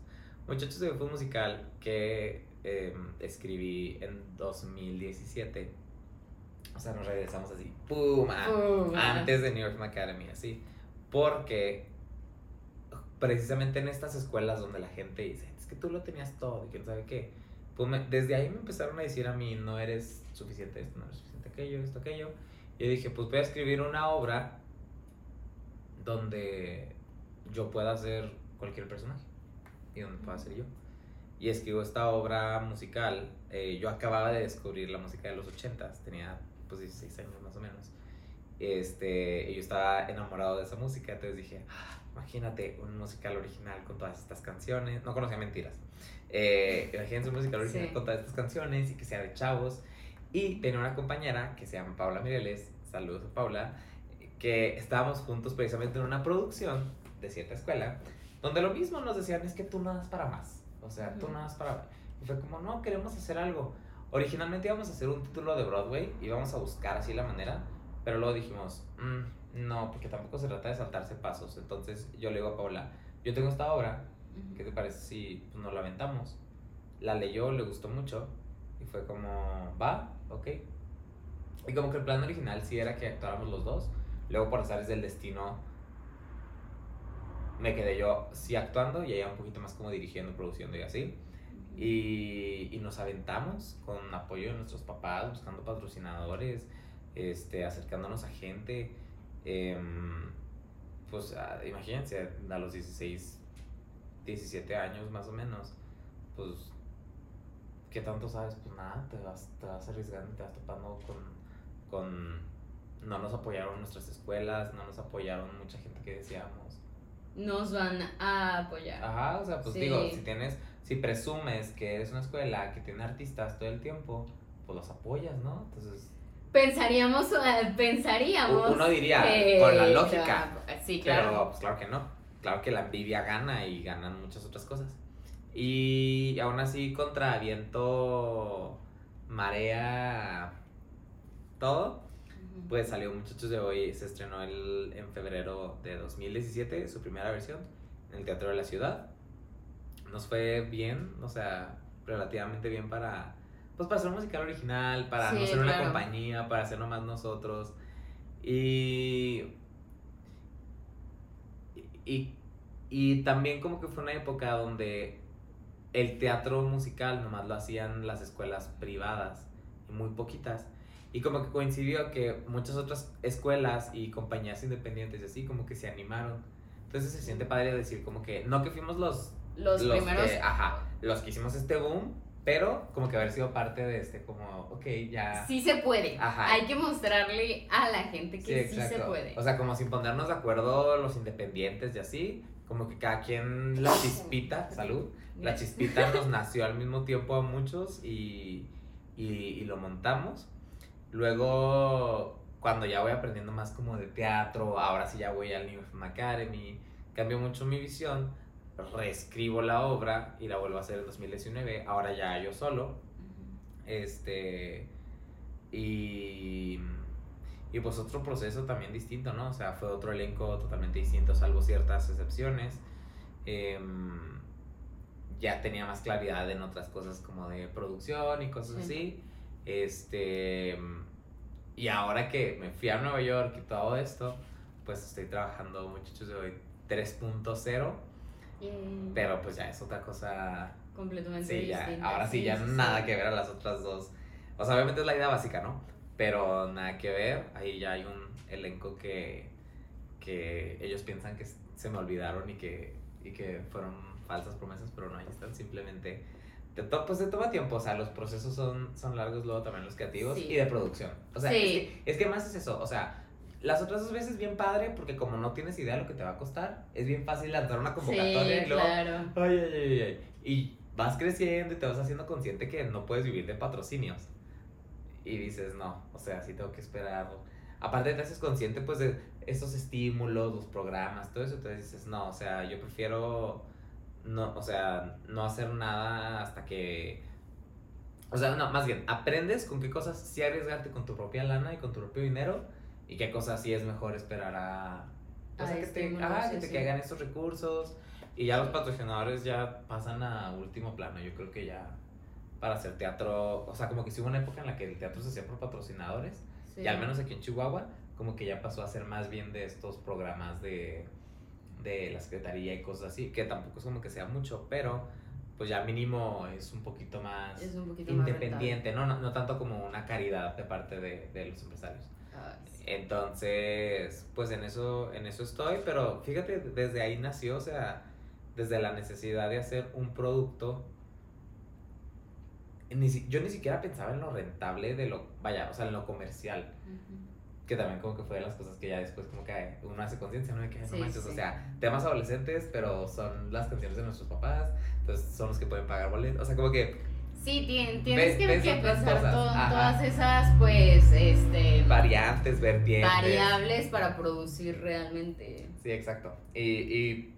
Muchachos, fue un musical que eh, escribí en 2017. O sea, nos regresamos así, ¡pum! antes de New York Academy, así. Porque precisamente en estas escuelas donde la gente dice, es que tú lo tenías todo y quién sabe qué. Pues me- desde ahí me empezaron a decir a mí, no eres suficiente esto, no eres suficiente aquello, esto, aquello. Y yo dije, pues voy a escribir una obra donde yo pueda ser cualquier personaje y donde pueda ser yo. Y escribo esta obra musical. eh, yo acababa de descubrir la música de los ochentas, tenía pues 16 años más o menos. Este, y yo estaba enamorado de esa música, entonces dije, "Ah, imagínate un musical original con todas estas canciones. No conocía mentiras. Eh, imagínense un musical original Sí. con todas estas canciones y que sea de chavos. Y tenía una compañera que se llama Paula Mireles, saludos a Paula, que estábamos juntos precisamente en una producción de cierta escuela, donde lo mismo nos decían, es que tú no das para más. O sea, tú no das para... Y fue como, no, queremos hacer algo. Originalmente íbamos a hacer un título de Broadway, íbamos a buscar así la manera, pero luego dijimos, "Mm, no, porque tampoco se trata de saltarse pasos. Entonces yo le digo a Paula, yo tengo esta obra. ¿qué te parece si pues, nos la aventamos? La leyó, le gustó mucho y fue como, va, ok. Y como que el plan original sí era que actuáramos los dos. Luego por azares del destino me quedé yo sí actuando y ella un poquito más como dirigiendo, produciendo y así. Y, y nos aventamos con apoyo de nuestros papás, buscando patrocinadores, este, acercándonos a gente. em, pues ah, imagínense, a los 16, 17 años más o menos, pues, ¿qué tanto sabes? Pues nada, te vas, te vas arriesgando, te vas topando con, con... No nos apoyaron nuestras escuelas, no nos apoyaron mucha gente que decíamos. Nos van a apoyar. Ajá, o sea, pues Sí. digo, si tienes, si presumes que eres una escuela que tiene artistas todo el tiempo, pues los apoyas, ¿no? Entonces, Pensaríamos, pensaríamos. Uno diría, que- con la lógica. Sí, claro. pero pues claro que no. Claro que la envidia gana y ganan muchas otras cosas. Y aún así, contra viento, marea, todo. Pues salió Muchachos de Hoy, se estrenó el, en febrero de 2017, su primera versión, en el Teatro de la Ciudad. nos fue bien, o sea, relativamente bien para, pues para hacer un musical original, para no ser una compañía, para hacer nomás nosotros. Y, y, y también como que fue una época donde el teatro musical nomás lo hacían las escuelas privadas, y muy poquitas. Y como que coincidió que muchas otras escuelas y compañías independientes y así como que se animaron. Entonces se siente padre decir como que, no que fuimos los Los, primeros. que, ajá, los que hicimos este boom, pero como que haber sido parte de este, como, ok, ya. Sí se puede. Ajá. Hay que mostrarle a la gente que sí, se puede. O sea, como sin ponernos de acuerdo los independientes y así, como que cada quien la chispita, salud, la chispita nos nació al mismo tiempo a muchos y, y, y lo montamos. Luego, cuando ya voy aprendiendo más como de teatro, ahora sí ya voy al New Film Academy, cambio mucho mi visión, reescribo la obra y la vuelvo a hacer en 2019, ahora ya yo solo. Este. Y. Y pues otro proceso también distinto, ¿no? O sea, fue otro elenco totalmente distinto, salvo ciertas excepciones. Em, ya tenía más claridad en otras cosas como de producción y cosas Sí. así. Este. Y ahora que me fui a Nueva York y todo esto, pues estoy trabajando, muchachos, de hoy 3.0. Yay. Pero pues ya es otra cosa Completamente Sí, ya, distinta. ahora sí, ya sí, nada sí. que ver a las otras dos. O sea, obviamente es la idea básica, ¿no? Pero nada que ver, ahí ya hay un elenco que, que ellos piensan que se me olvidaron y que, y que fueron falsas promesas, pero no, ahí están simplemente... Te to- pues te toma tiempo, o sea, los procesos son, son largos, luego también los creativos Sí. y de producción. O sea, Sí. es, que, es que más es eso, o sea, las otras dos veces bien padre porque como no tienes idea de lo que te va a costar, es bien fácil lanzar una convocatoria Sí, y luego... claro. Ay, ay, ay, ay. Y vas creciendo y te vas haciendo consciente que no puedes vivir de patrocinios. Y dices, no, o sea, sí tengo que esperar. Aparte te haces consciente pues de esos estímulos, los programas, todo eso. Entonces dices, no, o sea, yo prefiero no, o sea, no hacer nada hasta que... O sea, no, más bien, aprendes con qué cosas sí arriesgarte con tu propia lana y con tu propio dinero y qué cosas sí es mejor esperar a... pues, A a que te, sí, que te sí. caigan esos recursos y ya los patrocinadores ya pasan a último plano. Yo creo que ya para hacer teatro, o sea, como que sí hubo una época en la que el teatro se hacía por patrocinadores Sí. y al menos aquí en Chihuahua, como que ya pasó a ser más bien de estos programas de, de la secretaría y cosas así, que tampoco es como que sea mucho, pero pues ya mínimo es un poquito más un poquito más independiente, ¿no? No, no tanto como una caridad de parte de, de los empresarios. sí. Entonces, pues en eso, en eso estoy, pero fíjate, desde ahí nació, o sea, desde la necesidad de hacer un producto. Ni si- yo ni siquiera pensaba en lo rentable de lo, vaya, o sea, en lo comercial, Ujú. Que también como que fue de las cosas que ya después como que uno hace conciencia, ¿no? De que no Sí, manches, sí, o sea, temas adolescentes, pero son las canciones de nuestros papás, entonces son los que pueden pagar boletos, o sea, como que Sí, tien- tienes Ves- que, ves que pensar todas esas, pues, este, variantes, vertientes. variables para producir realmente. Sí, exacto. Y, y,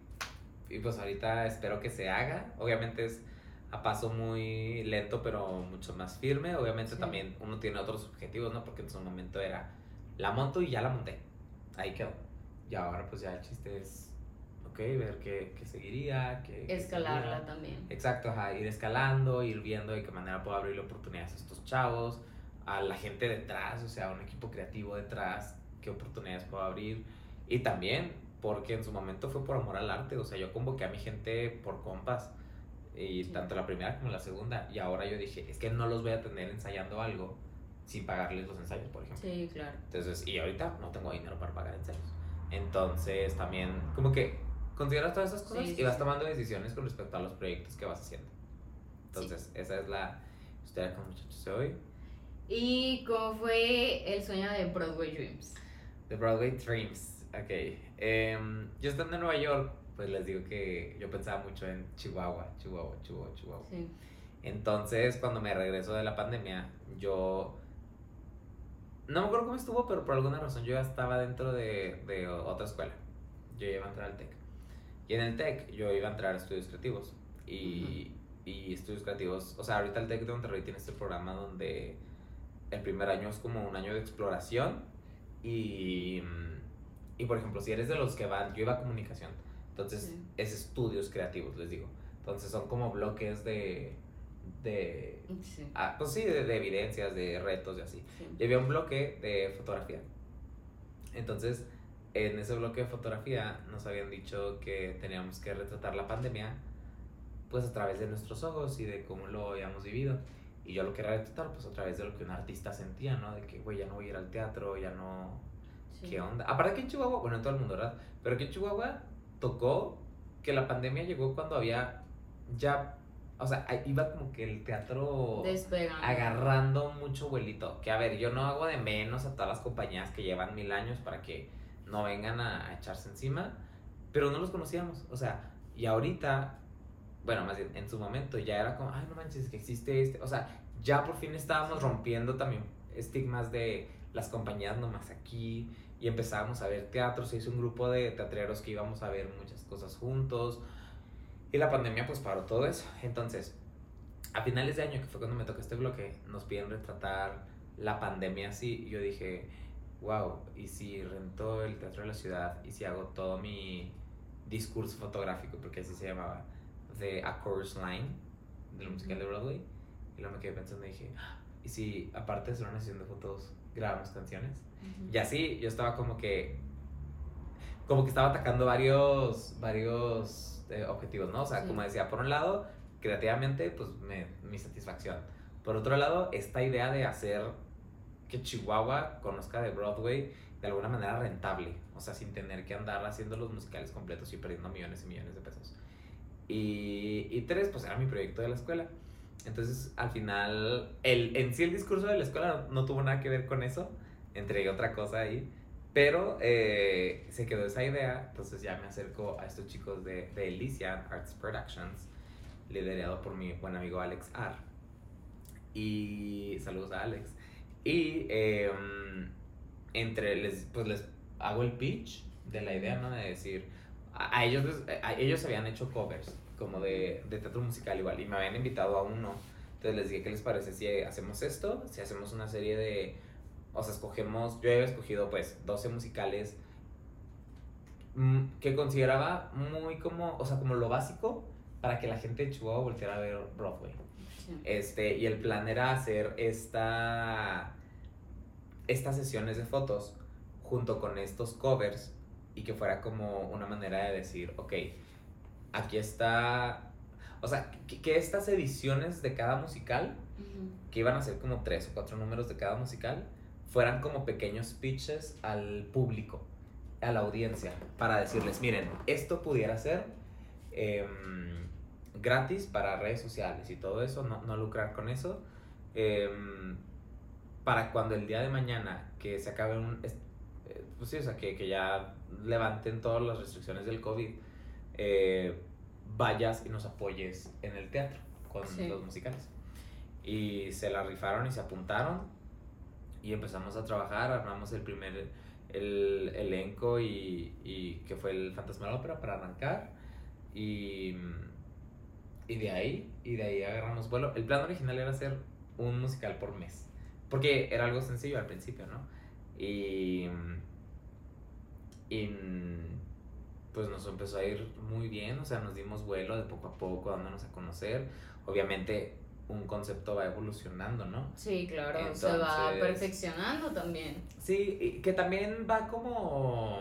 y pues ahorita espero que se haga. Obviamente es a paso muy lento, pero mucho más firme. Obviamente Sí. también uno tiene otros objetivos, ¿no? Porque en su momento era, la monto y ya la monté. Ahí quedó. Y ahora pues ya el chiste es, ok, ver qué, qué seguiría, qué... qué Escalarla también. Exacto, ajá, ir escalando, ir viendo de qué manera puedo abrir oportunidades a estos chavos, a la gente detrás, o sea, un equipo creativo detrás, qué oportunidades puedo abrir. Y también, porque en su momento fue por amor al arte, o sea, yo convoqué a mi gente por compas, y Sí. tanto la primera como la segunda, y ahora yo dije, es que no los voy a tener ensayando algo sin pagarles los ensayos, por ejemplo. Sí, claro. Entonces, y ahorita no tengo dinero para pagar ensayos. Entonces, también, como que consideras todas esas cosas Sí, y sí, vas sí. tomando decisiones con respecto a los proyectos que vas haciendo. Entonces, esa es la historia con muchachos de hoy. ¿Y cómo fue el sueño de Broadway Dreams? The Broadway Dreams. Ok. Em, yo estando en Nueva York, pues les digo que yo pensaba mucho en Chihuahua, Chihuahua, Chihuahua, Chihuahua. Sí. Entonces, cuando me regreso de la pandemia, yo. No me acuerdo cómo estuvo, pero por alguna razón yo ya estaba dentro de, de otra escuela. Yo iba a entrar al TEC. Y en el TEC yo iba a entrar a estudios creativos. Y, y estudios creativos. O sea, ahorita el TEC de Monterrey tiene este programa donde el primer año es como un año de exploración. Y, y por ejemplo, si eres de los que van. Yo iba a comunicación. Entonces, Sí. es estudios creativos, les digo. Entonces son como bloques de, de Sí. ah, pues sí, de, de evidencias, de retos y así. sí. Y había un bloque de fotografía. Entonces, en ese bloque de fotografía nos habían dicho que teníamos que retratar la pandemia pues a través de nuestros ojos y de cómo lo habíamos vivido. Y yo lo quería retratar pues a través de lo que un artista sentía, ¿no? De que, güey, ya no voy a ir al teatro, ya no... sí. ¿Qué onda? Aparte que en Chihuahua, bueno, en todo el mundo, ¿verdad? Pero que en Chihuahua tocó que la pandemia llegó cuando había ya... O sea, iba como que el teatro Despegan. agarrando mucho vuelito. Que a ver, yo no hago de menos a todas las compañías que llevan mil años para que no vengan a, a echarse encima, pero no los conocíamos. O sea, y ahorita, bueno, más bien en su momento ya era como, ay, no manches, que existe este. O sea, ya por fin estábamos rompiendo también estigmas de las compañías nomás aquí y empezábamos a ver teatro. Se hizo un grupo de teatreros que íbamos a ver muchas cosas juntos. Y la pandemia pues paró todo eso. Entonces, a finales de año, que fue cuando me tocó este bloque, nos piden retratar la pandemia así. Y yo dije, wow, ¿y si rento el Teatro de la Ciudad? ¿Y si hago todo mi discurso fotográfico? Porque así se llamaba, de A Chorus Line, del musical de Broadway. Y luego me quedé pensando y dije, "Ah, ¿y si aparte de hacer una sesión de fotos, grabamos canciones? Ujú. Y así yo estaba como que. Como que estaba atacando varios. varios eh, objetivos, ¿no? O sea, Sí. como decía, por un lado, creativamente, pues me, mi satisfacción. Por otro lado, esta idea de hacer que Chihuahua conozca de Broadway de alguna manera rentable. O sea, sin tener que andar haciendo los musicales completos y perdiendo millones y millones de pesos. Y, y tres, pues era mi proyecto de la escuela. Entonces, al final, el, en sí el discurso de la escuela no, no tuvo nada que ver con eso entregué otra cosa ahí. Pero eh, se quedó esa idea, entonces ya me acerco a estos chicos de, de Elysian Arts Productions, liderado por mi buen amigo Alex R. Y saludos a Alex. Y eh, entre les, pues les hago el pitch de la idea, ¿no? De decir, a, a ellos, a ellos habían hecho covers como de, de teatro musical igual y me habían invitado a uno. Entonces les dije, ¿qué les parece si hacemos esto? Si hacemos una serie de o sea, escogemos, yo había escogido pues 12 musicales mm, que consideraba muy como, o sea, como lo básico para que la gente de Chihuahua volteara a ver Broadway. Sí. Este, y el plan era hacer esta, estas sesiones de fotos junto con estos covers y que fuera como una manera de decir, ok, aquí está, o sea, que, que estas ediciones de cada musical que iban a ser como tres o cuatro números de cada musical, fueran como pequeños pitches al público, a la audiencia, para decirles, miren, esto pudiera ser em, gratis para redes sociales y todo eso, no, no lucrar con eso, em, para cuando el día de mañana que se acabe un... eh, Pues sí, o sea, que, que ya levanten todas las restricciones del COVID, eh, vayas y nos apoyes en el teatro con Sí. los musicales. Y se la rifaron y se apuntaron y empezamos a trabajar, armamos el primer el elenco y, y que fue el Fantasma de la Ópera para arrancar y, y de ahí y de ahí agarramos vuelo. El plan original era hacer un musical por mes, porque era algo sencillo al principio, ¿no? Y, y pues nos empezó a ir muy bien, o sea, nos dimos vuelo de poco a poco, dándonos a conocer. Obviamente un concepto va evolucionando, ¿no? Sí, claro, se va perfeccionando también. Sí, y que también va como,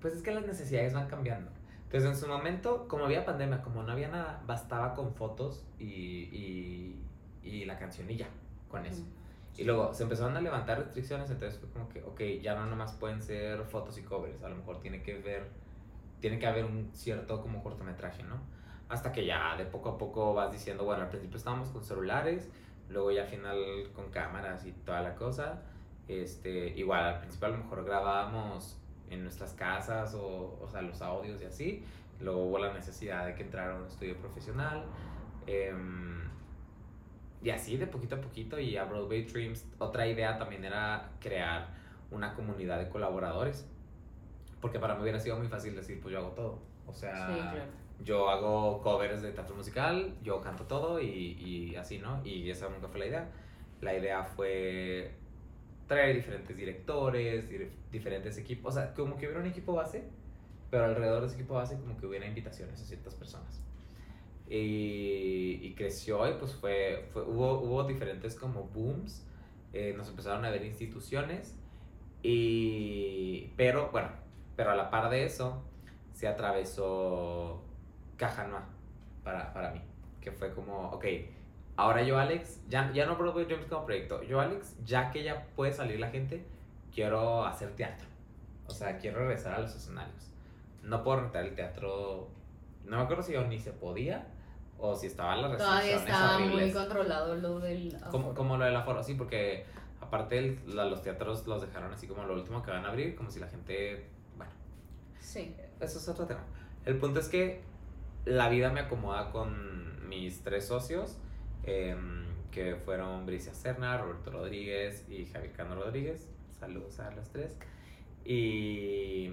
pues es que las necesidades van cambiando. Entonces en su momento, como había pandemia, como no había nada, bastaba con fotos y, y, y la canción y ya, con eso. Y luego se empezaron a levantar restricciones, entonces fue como que, ok, ya no nomás pueden ser fotos y covers, a lo mejor tiene que ver, tiene que haber un cierto como cortometraje, ¿no? Hasta que ya de poco a poco vas diciendo, bueno, al principio estábamos con celulares, luego ya al final con cámaras y toda la cosa. Este, igual al principio a lo mejor grabábamos en nuestras casas o, o sea, los audios y así. Luego hubo la necesidad de que entrara a un estudio profesional. em, y así de poquito a poquito y a Broadway Dreams otra idea también era crear una comunidad de colaboradores. Porque para mí hubiera sido muy fácil decir, pues yo hago todo. O sea, Sí, claro. Yo hago covers de teatro musical, yo canto todo y, y así, ¿no? Y esa nunca fue la idea. La idea fue traer diferentes directores, dir- diferentes equipos, o sea, como que hubiera un equipo base, pero alrededor de ese equipo base como que hubiera invitaciones a ciertas personas. y, y creció y pues fue, fue hubo, hubo diferentes como booms, eh, nos empezaron a ver instituciones y, pero bueno, pero a la par de eso se atravesó Cajanua para, para mí, que fue como, ok, ahora yo Alex, ya, ya no Broadway Dreams como proyecto, yo Alex, ya que ya puede salir la gente, quiero hacer teatro, o sea, quiero regresar a los escenarios. No puedo rentar el teatro, no me acuerdo si yo ni se podía, o si estaban las Todavía restricciones estaba muy horribles. controlado lo del. Como, aforo. como lo del aforo, sí, porque aparte el- la- los teatros los dejaron así como lo último que van a abrir, como si la gente, bueno, Sí. eso es otro tema. El punto es que la vida me acomoda con mis tres socios, em, que fueron Bricia Serna, Roberto Rodríguez y Javier Cano Rodríguez. Saludos a los tres. Y,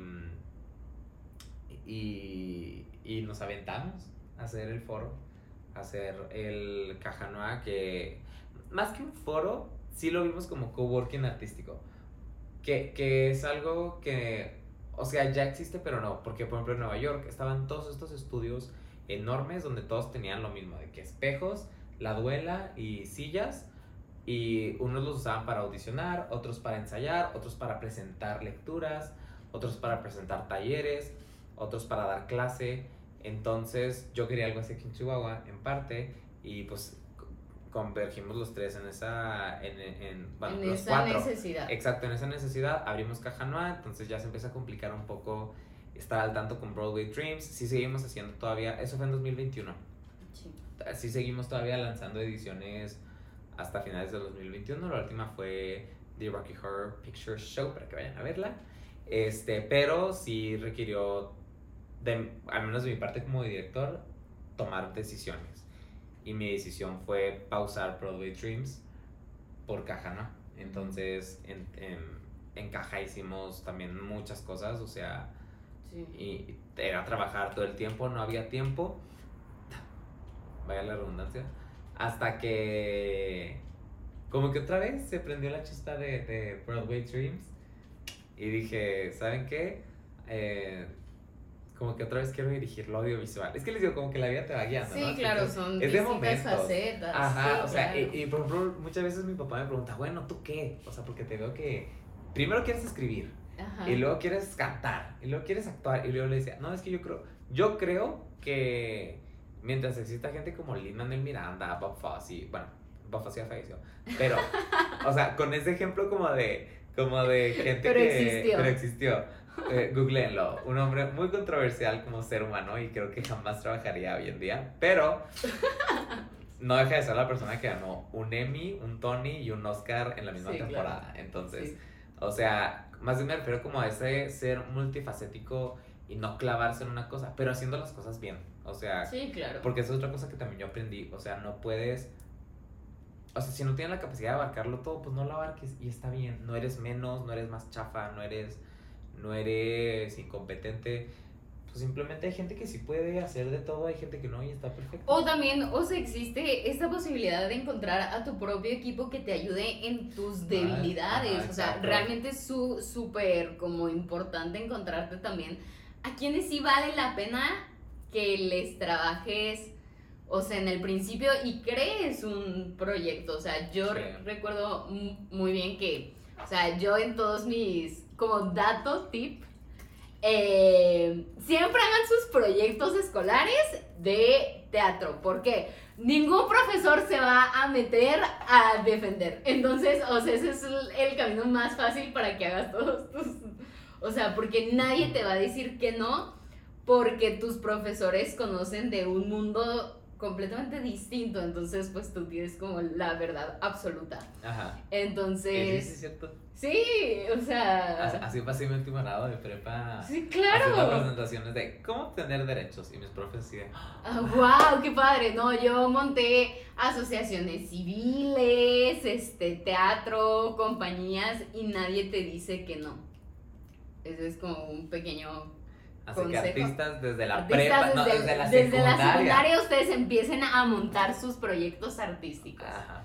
y, nos aventamos a hacer el foro, a hacer el Cajanoa, que más que un foro, sí lo vimos como coworking artístico. Que, que es algo que, o sea, ya existe, pero no. Porque, por ejemplo, en Nueva York estaban todos estos estudios enormes donde todos tenían lo mismo, de que espejos, la duela y sillas. Y unos los usaban para audicionar, otros para ensayar, otros para presentar lecturas, otros para presentar talleres, otros para dar clase. Entonces yo quería algo así aquí en Chihuahua, en parte, y pues co- convergimos los tres en esa, en, en, bueno, en los esa cuatro. necesidad. Exacto, en esa necesidad abrimos Caja Noa, entonces ya se empieza a complicar un poco estar al tanto con Broadway Dreams. Sí seguimos haciendo todavía, eso fue en 2021. Sí. Sí seguimos todavía lanzando ediciones hasta finales del 2021. La última fue The Rocky Horror Picture Show para que vayan a verla. Este, pero sí requirió, de, al menos de mi parte como director, tomar decisiones. Y mi decisión fue pausar Broadway Dreams por Caja, ¿no? Entonces, en, en, en Caja hicimos también muchas cosas, o sea, Sí. y era trabajar todo el tiempo, no había tiempo. Vaya la redundancia. Hasta que, como que otra vez se prendió la chispa de, de Broadway Dreams. Y dije, ¿saben qué? Eh, como que otra vez quiero dirigir lo audiovisual. Es que les digo, como que la vida te va guiando. Sí, ¿no? claro, Entonces, son es de momentos. facetas. Ajá, sí, o sea, claro. y, y por ejemplo, muchas veces mi papá me pregunta, bueno, ¿tú qué? O sea, porque te veo que primero quieres escribir, Ajá. y luego quieres cantar, y luego quieres actuar, y luego le decía, no, es que yo creo, yo creo que mientras exista gente como Lin Manuel Miranda, Bob Fosse, bueno, Bob Fosse ya falleció, pero, o sea, con ese ejemplo como de, como de gente Pero que, existió. pero existió, eh, googleenlo, un hombre muy controversial como ser humano y creo que jamás trabajaría hoy en día, pero no deja de ser la persona que ganó un Emmy, un Tony y un Oscar en la misma Sí, claro. temporada, entonces... Sí. O sea, más bien me refiero como a ese ser multifacético y no clavarse en una cosa, pero haciendo las cosas bien. O sea, Sí, claro. porque esa es otra cosa que también yo aprendí. O sea, no puedes. O sea, si no tienes la capacidad de abarcarlo todo, pues no lo abarques y está bien. No eres menos, no eres más chafa, no eres, no eres incompetente. Pues simplemente hay gente que sí puede hacer de todo, hay gente que no y está perfecto. O también, o sea, existe esta posibilidad de encontrar a tu propio equipo que te ayude en tus debilidades. ajá, o sea, realmente es su- súper como importante encontrarte también a quienes sí vale la pena que les trabajes, o sea, en el principio y crees un proyecto. O sea, yo Sí. recuerdo mu- muy bien que, o sea, yo en todos mis, como dato tip, eh, siempre hagan sus proyectos escolares de teatro. porque Ningún profesor se va a meter a defender. Entonces, o sea, ese es el, el camino más fácil para que hagas todos tus... O sea, porque nadie te va a decir que no, porque tus profesores conocen de un mundo completamente distinto. Entonces, pues tú tienes como la verdad absoluta. Ajá. Sí, sí, sí, Entonces, es cierto. sí, o sea... Así, pasé mi último grado de prepa. Sí, Haciendo claro. presentaciones de cómo obtener derechos y mis profes así de, Ah, wow, qué padre. No, yo monté asociaciones civiles, este, teatro, compañías y nadie te dice que no. Ese es como un pequeño Así que artistas desde la Artistas prepa, no, desde, desde la desde secundaria. la secundaria ustedes empiecen a montar sus proyectos artísticos. Ajá.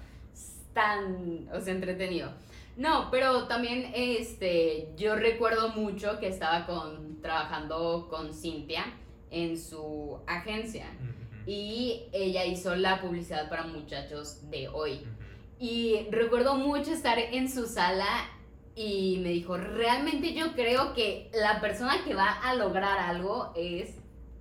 Tan, o sea, entretenido. No, pero también este, yo recuerdo mucho que estaba con, trabajando con Cintia en su agencia. Y ella hizo la publicidad para muchachos de hoy. Y recuerdo mucho estar en su sala y me dijo, realmente yo creo que la persona que va a lograr algo es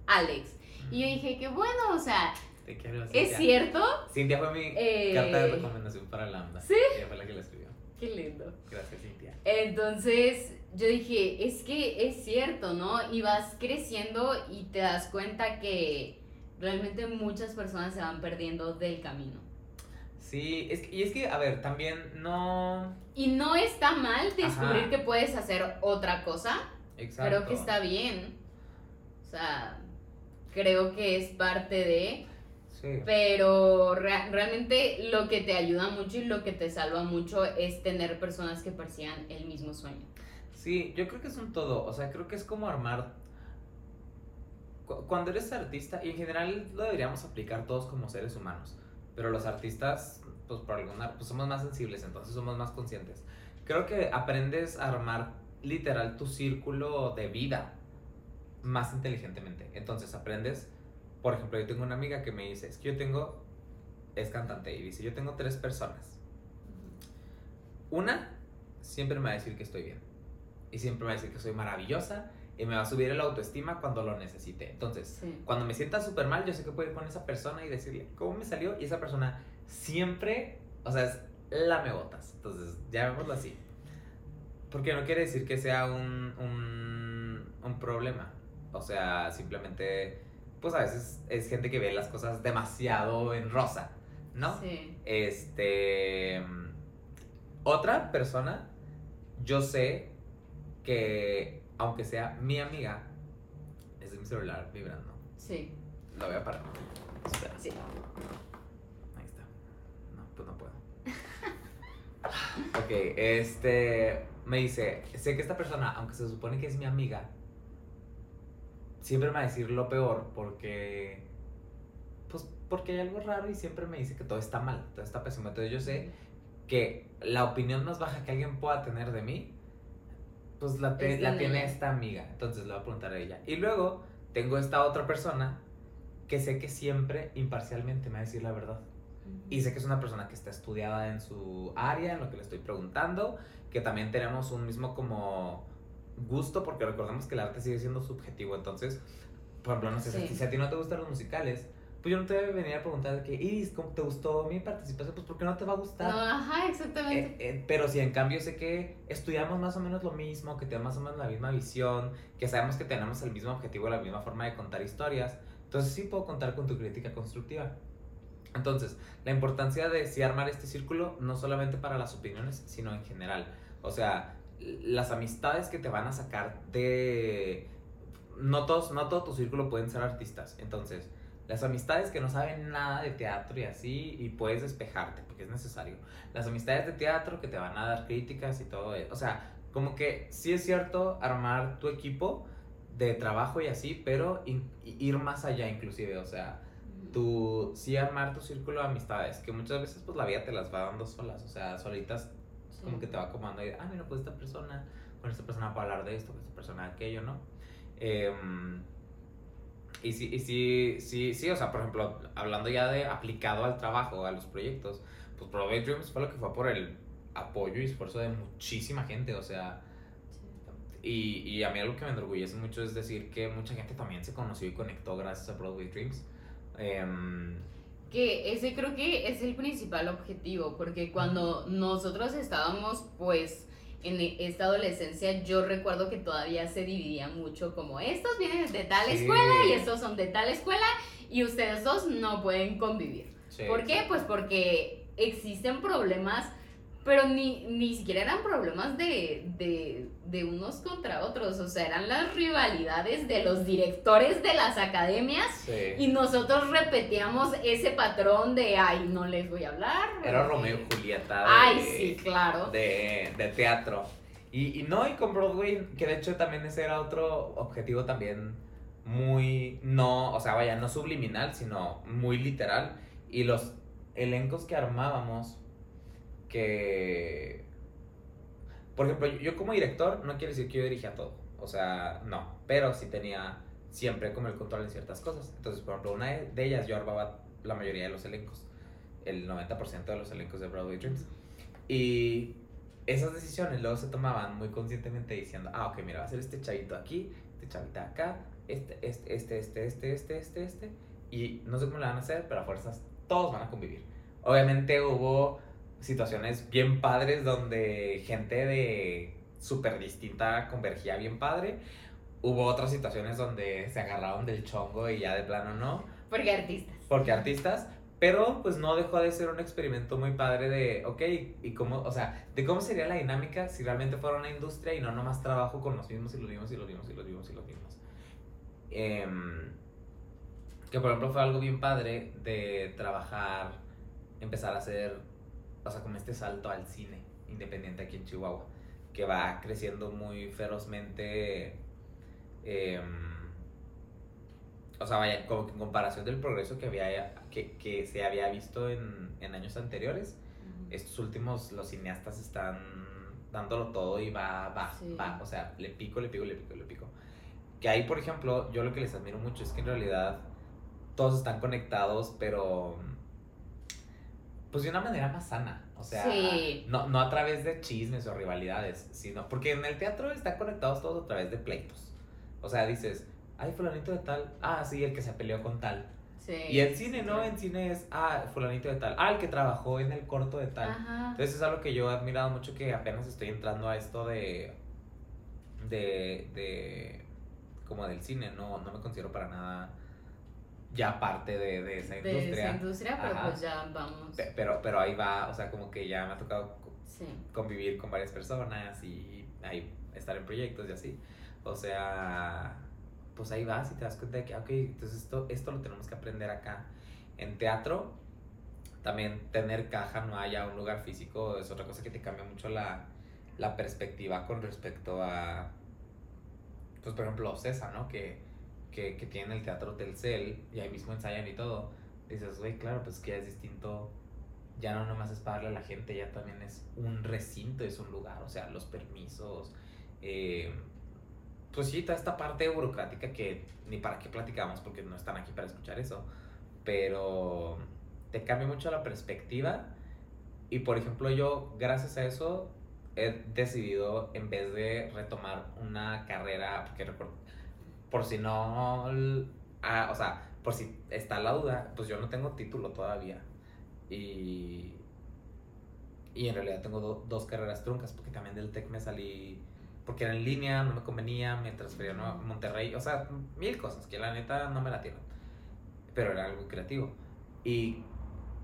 Alex. Y yo dije que bueno, o sea, Te quiero, es cierto. Cintia fue mi Eh, carta de recomendación para Lambda. ¿sí? Ella fue la que la escribió. Qué lindo. Gracias, Cintia. Entonces yo dije, es que es cierto, ¿no? Y vas creciendo y te das cuenta que realmente muchas personas se van perdiendo del camino. Sí, es que, y es que, a ver, también no... Y no está mal descubrir Ajá. que puedes hacer otra cosa. Exacto. Creo que está bien. O sea, creo que es parte de... Sí. Pero rea- realmente lo que te ayuda mucho y lo que te salva mucho es tener personas que persigan el mismo sueño. Sí, yo creo que es un todo. O sea, creo que es como armar. cu- Cuando eres artista, y en general lo deberíamos aplicar todos como seres humanos, pero los artistas, pues por alguna, pues somos más sensibles, entonces somos más conscientes. Creo que aprendes a armar literal tu círculo de vida más inteligentemente. Entonces aprendes, por ejemplo, yo tengo una amiga que me dice, es que yo tengo, es cantante, y dice, yo tengo tres personas. Una, siempre me va a decir que estoy bien. Y siempre me va a decir que soy maravillosa. Y me va a subir el autoestima cuando lo necesite. Entonces, Sí. cuando me sienta súper mal, yo sé que puedo ir con esa persona y decirle cómo me salió. Y esa persona siempre, o sea, es la me botas. Entonces, llamémoslo así. Porque no quiere decir que sea un, un, un problema. O sea, simplemente, pues a veces es gente que ve las cosas demasiado en rosa, ¿no? Sí. Este. Otra persona, yo sé que, aunque sea mi amiga, es mi celular vibrando. Sí. Lo voy a parar. Espera. Sí. Ahí está. No, pues no puedo. Ok, este. Me dice: Sé que esta persona, aunque se supone que es mi amiga, siempre me va a decir lo peor porque. Pues porque hay algo raro y siempre me dice que todo está mal, todo está pésimo. Entonces yo sé que la opinión más baja que alguien pueda tener de mí, pues la, te- Es de la tiene esta amiga. Entonces le voy a preguntar a ella. Y luego tengo esta otra persona que sé que siempre imparcialmente me va a decir la verdad. Y sé que es una persona que está estudiada en su área, en lo que le estoy preguntando, que también tenemos un mismo como gusto, porque recordemos que el arte sigue siendo subjetivo. Entonces, por ejemplo, no sé, Sí. si- a ti no te gustan los musicales, pues yo no te voy a venir a preguntar de que, Iris, ¿cómo te gustó mi participación? Pues porque no te va a gustar. No, ajá, exactamente. Eh, eh, pero si en cambio sé que estudiamos más o menos lo mismo, que tenemos más o menos la misma visión, que sabemos que tenemos el mismo objetivo, la misma forma de contar historias, entonces sí puedo contar con tu crítica constructiva. Entonces, la importancia de sí armar este círculo, no solamente para las opiniones, sino en general. O sea, las amistades que te van a sacar de... No, todos, no todo tu círculo pueden ser artistas. Entonces, las amistades que no saben nada de teatro y así, y puedes despejarte, porque es necesario. Las amistades de teatro que te van a dar críticas y todo eso. O sea, como que sí es cierto armar tu equipo de trabajo y así, pero ir más allá inclusive. O sea, tú sí armar tu círculo de amistades, que muchas veces pues la vida te las va dando solas, o sea, solitas Sí. como que te va acomodando y, ah, mira, pues esta persona, con esta persona puedo hablar de esto, con esta persona de aquello, ¿no? Em, y sí, y sí, sí, sí, o sea, por ejemplo, hablando ya de aplicado al trabajo, a los proyectos, pues Broadway Dreams fue lo que fue por el apoyo y esfuerzo de muchísima gente, o sea, y, y a mí algo que me enorgullece mucho es decir que mucha gente también se conoció y conectó gracias a Broadway Dreams. Em, Que ese creo que es el principal objetivo, porque cuando nosotros estábamos pues en esta adolescencia, yo recuerdo que todavía se dividía mucho como estos vienen de tal Sí. escuela y estos son de tal escuela y ustedes dos no pueden convivir. sí, ¿Por qué? sí. Pues porque existen problemas, pero ni, ni siquiera eran problemas de, de, de unos contra otros, o sea, eran las rivalidades de los directores de las academias Sí. y nosotros repetíamos ese patrón de, ay, no les voy a hablar. Era Romeo y Julieta de, Ay, sí, claro. de, de teatro. Y, y no, y con Broadway, que de hecho también ese era otro objetivo también muy, no, o sea, vaya, no subliminal, sino muy literal. Y los elencos que armábamos, que, por ejemplo, yo, como director, no quiere decir que yo dirigía todo, o sea, no, pero sí tenía siempre como el control en ciertas cosas. Entonces, por ejemplo, una de ellas yo armaba la mayoría de los elencos, el 90% de los elencos de Broadway Dreams. Y esas decisiones luego se tomaban muy conscientemente diciendo, ah, ok, mira, va a ser este chavito aquí, este chavito acá, este, este, este, este, este, este, este, este, y no sé cómo lo van a hacer, pero a fuerzas todos van a convivir. Obviamente hubo situaciones bien padres donde gente de súper distinta convergía bien padre. Hubo otras situaciones donde se agarraron del chongo y ya de plano no. Porque artistas. Porque artistas. Pero pues no dejó de ser un experimento muy padre de, ok, y cómo, o sea, de cómo sería la dinámica si realmente fuera una industria y no nomás trabajo con los mismos y los mismos y los mismos y los mismos y los mismos. Em, que por ejemplo fue algo bien padre de trabajar, empezar a hacer, o sea, como este salto al cine independiente aquí en Chihuahua, que va creciendo muy ferozmente. Eh, o sea, vaya, como que en comparación del progreso que, había, que, que se había visto en, en años anteriores, estos últimos, los cineastas están dándolo todo y va, va, va. O sea, le pico, le pico, le pico, le pico. Que ahí, por ejemplo, yo lo que les admiro mucho es que en realidad todos están conectados, pero pues de una manera más sana. O sea, no, no a través de chismes o rivalidades, sino porque en el teatro están conectados todos a través de pleitos. O sea, dices, ay, fulanito de tal, ah, sí, el que se peleó con tal. Sí, y el cine, ¿no? En cine es, ah, fulanito de tal, ah, el que trabajó en el corto de tal. Entonces es algo que yo he admirado mucho que apenas estoy entrando a esto de, de, de, como del cine, no, no me considero para nada ya parte de, de esa industria. De esa industria, pero pues ya vamos. Pero, pero ahí va, o sea, como que ya me ha tocado convivir con varias personas y ahí estar en proyectos y así. O sea, pues ahí vas y te das cuenta de que, ok, entonces esto, esto lo tenemos que aprender acá. En teatro, también tener caja, no haya un lugar físico, es otra cosa que te cambia mucho la, la perspectiva con respecto a, pues por ejemplo, César, ¿no? Que, que, que tiene el teatro Telcel y ahí mismo ensayan y todo. Dices, güey, claro, pues que es distinto ya no nomás es pagarle a la gente, ya también es un recinto, es un lugar, o sea, los permisos, eh, pues sí, toda esta parte burocrática que ni para qué platicamos porque no están aquí para escuchar eso, pero te cambia mucho la perspectiva y por ejemplo yo gracias a eso he decidido en vez de retomar una carrera, porque por si no, ah, o sea, por si está la duda, pues yo no tengo título todavía y, y en realidad tengo dos carreras truncas porque también del TEC me salí porque era en línea, no me convenía, me transfería a Monterrey, o sea, mil cosas que la neta no me la tienen. Pero era algo creativo. Y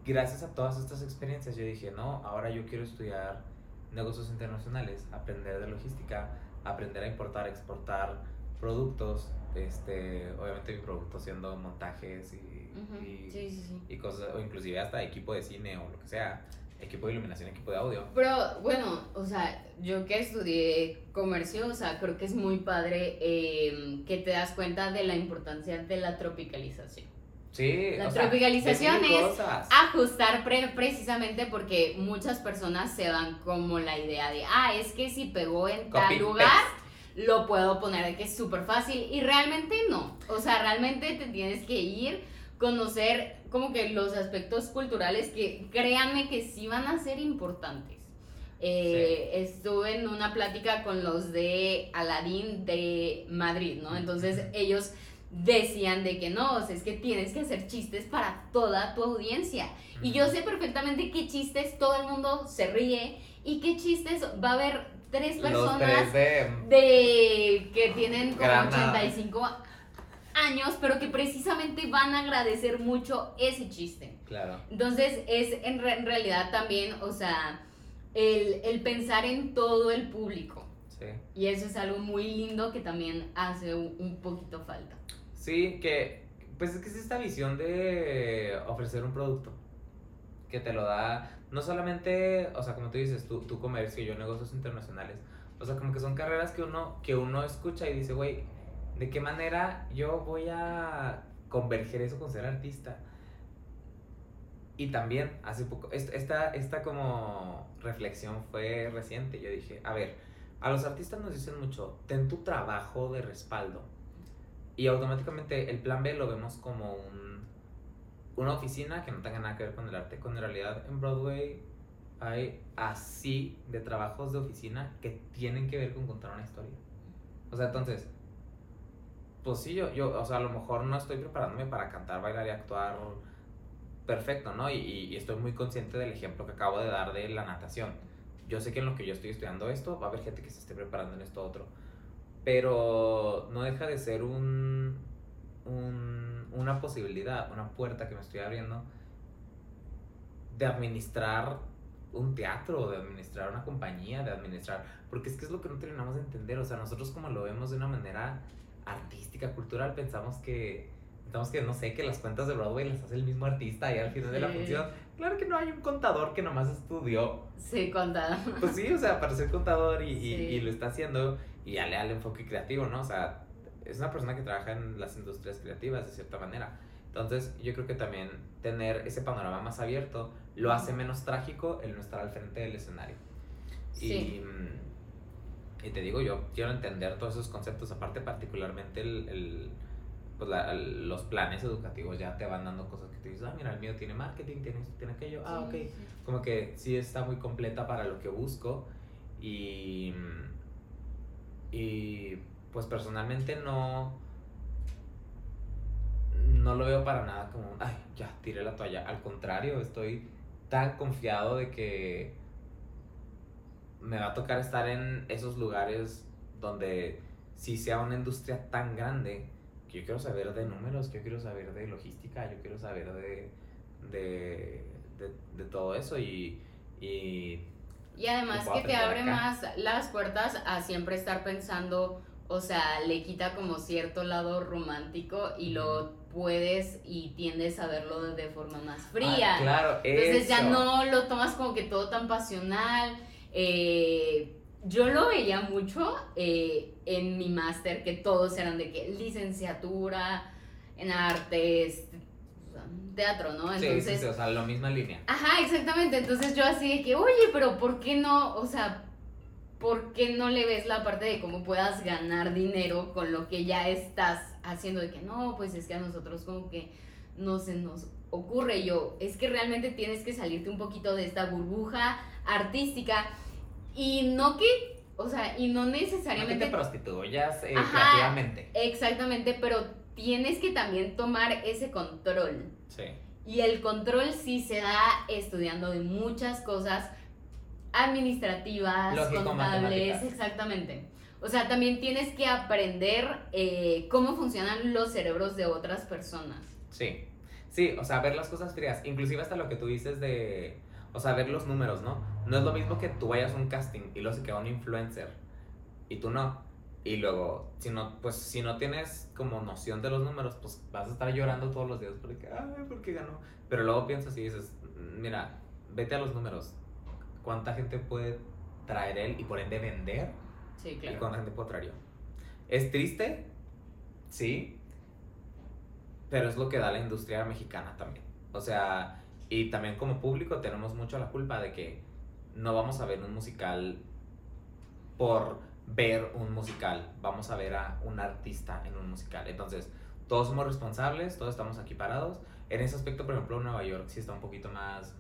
gracias a todas estas experiencias yo dije, no, ahora yo quiero estudiar negocios internacionales, aprender de logística, aprender a importar, exportar productos, este, obviamente mi producto siendo montajes y, y cosas, o inclusive hasta equipo de cine o lo que sea equipo de iluminación, equipo de audio. Pero bueno, o sea, yo que estudié comercio, o sea, creo que es muy padre em, que te das cuenta de la importancia de la tropicalización. Sí, la tropicalización es ajustar precisamente porque muchas personas se dan como la idea de, ah, es que si pegó en tal lugar, lo puedo poner de que es súper fácil y realmente no. O sea, realmente te tienes que ir, conocer como que los aspectos culturales que créanme que sí van a ser importantes. Eh, estuve en una plática con los de Aladín de Madrid, ¿no? Entonces ellos decían de que no, o sea, es que tienes que hacer chistes para toda tu audiencia. Y yo sé perfectamente qué chistes todo el mundo se ríe y qué chistes va a haber tres personas de... que tienen como 85 años, pero que precisamente van a agradecer mucho ese chiste. Claro. Entonces es en, realidad también, o sea, el, pensar en todo el público. Sí. Y eso es algo muy lindo que también hace un, poquito falta. Sí, que pues es que es esta visión de ofrecer un producto que te lo da, no solamente, o sea, como tú dices, tu, tu comercio, yo negocios internacionales, o sea, como que son carreras que uno, que uno escucha y dice, güey, ¿De qué manera yo voy a converger eso con ser artista? Y también, hace poco, esta, esta como reflexión fue reciente. Yo dije, a ver, a los artistas nos dicen mucho, ten tu trabajo de respaldo. Y automáticamente el plan B lo vemos como un, una oficina que no tenga nada que ver con el arte. Cuando en realidad en Broadway hay así de trabajos de oficina que tienen que ver con contar una historia. O sea, entonces, pues sí, yo, yo, o sea, a lo mejor no estoy preparándome para cantar, bailar y actuar perfecto, ¿no? Y, y, estoy muy consciente del ejemplo que acabo de dar de la natación. Yo sé que en lo que yo estoy estudiando esto, va a haber gente que se esté preparando en esto otro. Pero no deja de ser un, un, una posibilidad, una puerta que me estoy abriendo de administrar un teatro, de administrar una compañía, de administrar, porque es que es lo que no terminamos de entender, o sea, nosotros como lo vemos de una manera artística, cultural, pensamos que Pensamos que, no sé, que las cuentas de Broadway las hace el mismo artista y al final de la función. Claro que no hay un contador que nomás estudió. Sí, contador. Pues sí, o sea, para ser contador y, y, lo está haciendo y ya le da el enfoque creativo, ¿no? O sea, es una persona que trabaja en las industrias creativas de cierta manera. Entonces, yo creo que también tener ese panorama más abierto lo hace menos trágico el no estar al frente del escenario. Sí. Y, y te digo, yo quiero entender todos esos conceptos, aparte particularmente el, el pues los planes educativos ya te van dando cosas que te dices, ah, mira, el mío tiene marketing, tiene esto, tiene aquello, ah, ok. Como que sí está muy completa para lo que busco y, y pues personalmente no, no lo veo para nada como, ay, ya, tiré la toalla. Al contrario, estoy tan confiado de que me va a tocar estar en esos lugares donde si sea una industria tan grande, yo quiero saber de números, yo quiero saber de logística, yo quiero saber de, de, de, todo eso y, y... Y además que te abre más las puertas a siempre estar pensando, o sea, le quita como cierto lado romántico y lo puedes y tiendes a verlo de forma más fría. Ah, claro, Entonces ya no lo tomas como que todo tan pasional. Eh, yo lo veía mucho eh, en mi máster, que todos eran de que licenciatura en artes, teatro, ¿no? Entonces, sí, sí, o sea, la misma línea. Ajá, exactamente. Entonces yo así de que, oye, pero ¿por qué no? O sea, ¿por qué no le ves la parte de cómo puedas ganar dinero con lo que ya estás haciendo? De que no, pues es que a nosotros como que no se nos ocurre. Yo, es que realmente tienes que salirte un poquito de esta burbuja artística y no que, o sea, y no necesariamente... No te prostituyas eh, creativamente. Exactamente, pero tienes que también tomar ese control. Sí. Y el control sí se da estudiando de muchas cosas administrativas, contables, exactamente. O sea, también tienes que aprender eh, cómo funcionan los cerebros de otras personas. Sí, sí, o sea, ver las cosas frías. Inclusive hasta lo que tú dices de o sea, ver los números, ¿no? No es lo mismo que tú vayas a un casting y luego se queda un influencer y tú no. Y luego, si no, pues si no tienes como noción de los números, pues vas a estar llorando todos los días porque, ay, ¿por qué ganó? Pero luego piensas y dices, mira, vete a los números. ¿Cuánta gente puede traer él y por ende vender? Sí, claro. ¿Y cuánta gente puede traer yo? ¿Es triste? Sí. Pero es lo que da la industria mexicana también. O sea, y también como público tenemos mucho la culpa de que no vamos a ver un musical por ver un musical, vamos a ver a un artista en un musical. Entonces, todos somos responsables, todos estamos aquí parados. En ese aspecto, por ejemplo, Nueva York sí está un poquito más...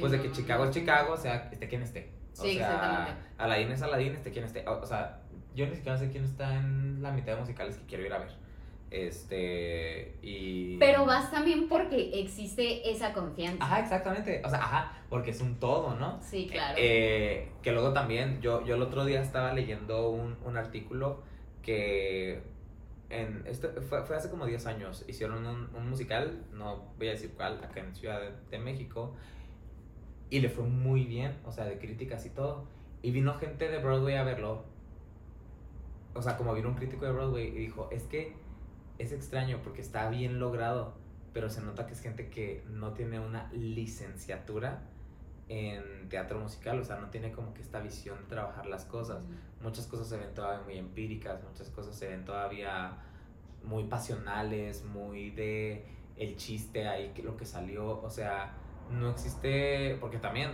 pues de que Chicago es Chicago, o sea, esté quien esté. O sí, sea, Aladdin es Aladdin, esté quien esté. O, sea, yo ni siquiera sé quién está en la mitad de musicales que quiero ir a ver. Este, y... Pero vas también porque existe esa confianza. Ajá, exactamente. O sea, ajá, porque es un todo, ¿no? Sí, claro. Eh, que luego también, yo, yo el otro día estaba leyendo un, un artículo que en, este, fue, fue, hace como 10 años, hicieron un, un, musical, no voy a decir cuál, acá en Ciudad de, México, y le fue muy bien, o sea, de críticas y todo. Y vino gente de Broadway a verlo. O sea, como vino un crítico de Broadway y dijo, es que es extraño porque está bien logrado, pero se nota que es gente que no tiene una licenciatura en teatro musical, o sea, no tiene como que esta visión de trabajar las cosas. Muchas cosas se ven todavía muy empíricas, muchas cosas se ven todavía muy pasionales, muy de el chiste ahí, lo que salió, o sea, no existe, porque también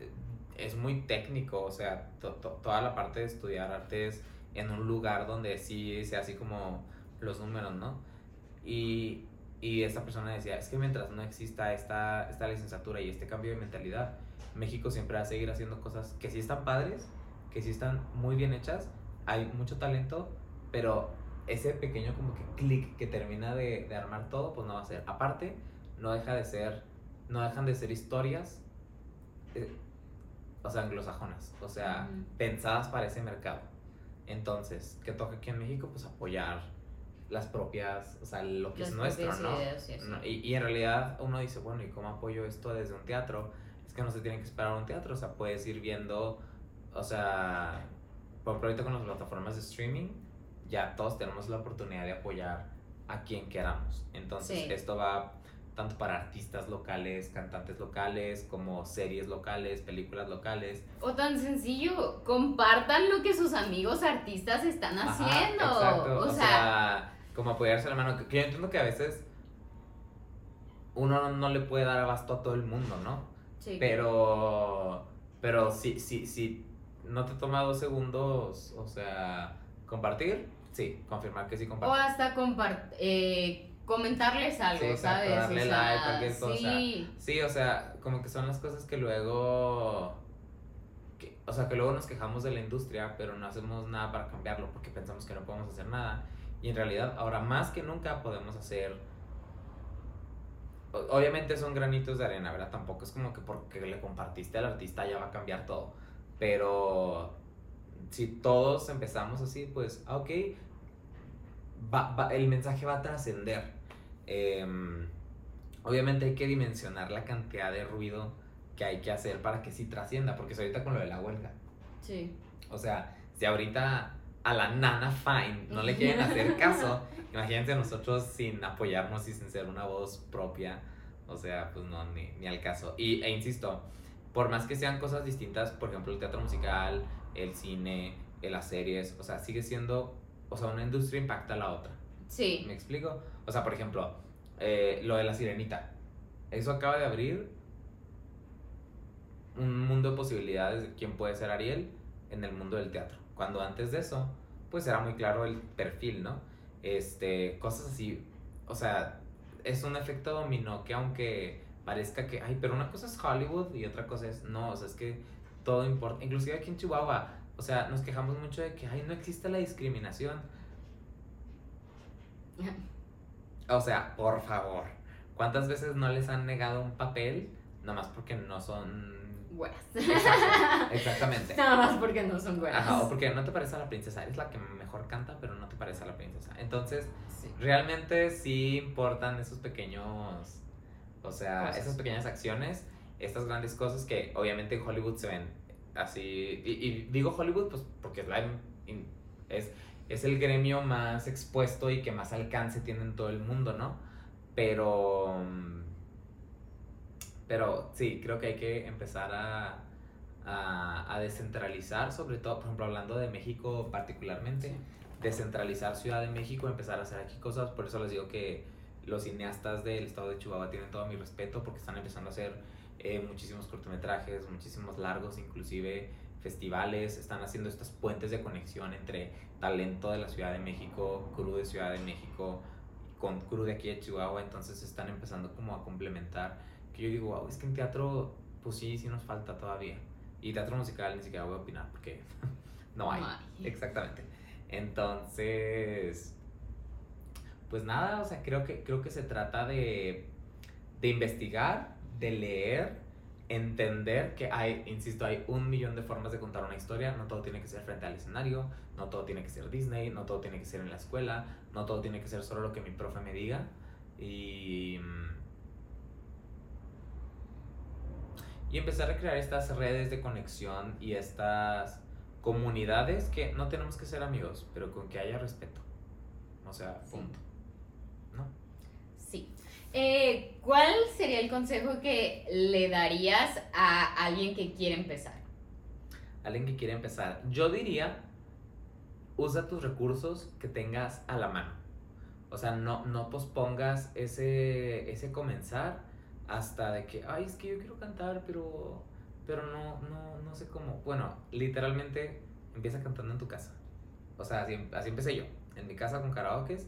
eh, es muy técnico, o sea, toda la parte de estudiar artes en un lugar donde sí sea así como los números, ¿no? Y, y esta persona decía, es que mientras no exista esta, esta licenciatura y este cambio de mentalidad, México siempre va a seguir haciendo cosas que sí están padres, que sí están muy bien hechas, hay mucho talento, pero ese pequeño como que clic que termina de, de, armar todo, pues no va a ser. Aparte, no deja de ser, no dejan de ser historias, eh, o sea, anglosajonas, o sea, pensadas para ese mercado. Entonces, ¿qué toca aquí en México? Pues apoyar las propias, o sea, lo que es nuestro, ¿no? y, y, en realidad uno dice, bueno, ¿y cómo apoyo esto desde un teatro? Es que no se tiene que esperar a un teatro, o sea, puedes ir viendo, o sea, por ejemplo, ahorita con las plataformas de streaming, ya todos tenemos la oportunidad de apoyar a quien queramos. Entonces, esto va tanto para artistas locales, cantantes locales, como series locales, películas locales. O tan sencillo, compartan lo que sus amigos artistas están haciendo. Exacto. O, sea, como apoyarse la mano. Que yo entiendo que a veces uno no, le puede dar abasto a todo el mundo, ¿no? Sí. Pero, pero si, si, si no te toma dos segundos, o sea, compartir, sí, confirmar que sí compartir. O hasta compartir. Eh, comentarles algo, ¿sabes? Darle like, cualquier cosa. Sí. sí, o sea, como que son las cosas que luego. o sea, que luego nos quejamos de la industria, pero no hacemos nada para cambiarlo porque pensamos que no podemos hacer nada. Y en realidad, ahora más que nunca podemos hacer. Obviamente son granitos de arena, ¿verdad? Tampoco es como que porque le compartiste al artista ya va a cambiar todo. Pero si todos empezamos así, pues, ah, ok, va, el mensaje va a trascender. Em, obviamente hay que dimensionar la cantidad de ruido que hay que hacer para que sí trascienda, porque es ahorita con lo de la huelga. Sí. O sea, si ahorita a la nana fine no le quieren hacer caso, imagínense nosotros sin apoyarnos y sin ser una voz propia, o sea, pues no, ni, ni al caso. Y, e insisto, por más que sean cosas distintas, por ejemplo, el teatro musical, el cine, las series, o sea, sigue siendo, o sea, una industria impacta a la otra. Sí. ¿Me explico? O sea, por ejemplo, eh, lo de la sirenita. Eso acaba de abrir un mundo de posibilidades de quién puede ser Ariel en el mundo del teatro. Cuando antes de eso, pues era muy claro el perfil, ¿no? Este, cosas así. O sea, es un efecto dominó que aunque parezca que, ay, pero una cosa es Hollywood y otra cosa es, no, o sea, es que todo importa. Inclusive aquí en Chihuahua, o sea, nos quejamos mucho de que, ay, no existe la discriminación. O sea, por favor. ¿Cuántas veces no les han negado un papel nomás porque no son güeras? exactamente. Nada más porque no son güeras. Ajá, o porque no te parece a la princesa. Eres la que mejor canta, pero no te parece a la princesa. Entonces, realmente sí importan esos pequeños, o sea, esas pequeñas acciones, estas grandes cosas que obviamente en Hollywood se ven así. Y, digo Hollywood, pues porque es la. Es, es el gremio más expuesto y que más alcance tiene en todo el mundo, ¿no? Pero, pero sí, creo que hay que empezar a, a, descentralizar, sobre todo, por ejemplo, hablando de México particularmente, descentralizar Ciudad de México, empezar a hacer aquí cosas, por eso les digo que los cineastas del estado de Chihuahua tienen todo mi respeto porque están empezando a hacer eh, muchísimos cortometrajes, muchísimos largos, inclusive festivales, están haciendo estos puentes de conexión entre talento de la Ciudad de México, crew de Ciudad de México, con crew de aquí de Chihuahua, entonces están empezando como a complementar, que yo digo, wow, es que en teatro, pues sí, sí nos falta todavía. Y teatro musical ni siquiera voy a opinar porque no hay. Exactamente. Entonces, pues nada, o sea, creo que, creo que se trata de, de investigar, de leer, entender que hay, insisto, hay un millón de formas de contar una historia, no todo tiene que ser frente al escenario, no todo tiene que ser Disney, no todo tiene que ser en la escuela, no todo tiene que ser solo lo que mi profe me diga. Y, y empezar a crear estas redes de conexión y estas comunidades que no tenemos que ser amigos, pero con que haya respeto. O sea, punto. ¿No? Eh, ¿Cuál sería el consejo que le darías a alguien que quiere empezar? Alguien que quiere empezar. Yo diría, usa tus recursos que tengas a la mano. O sea, no, no pospongas ese, ese comenzar hasta de que, ay, es que yo quiero cantar, pero, pero no, no, no sé cómo. Bueno, literalmente empieza cantando en tu casa. O sea, así, así empecé yo. En mi casa con karaokes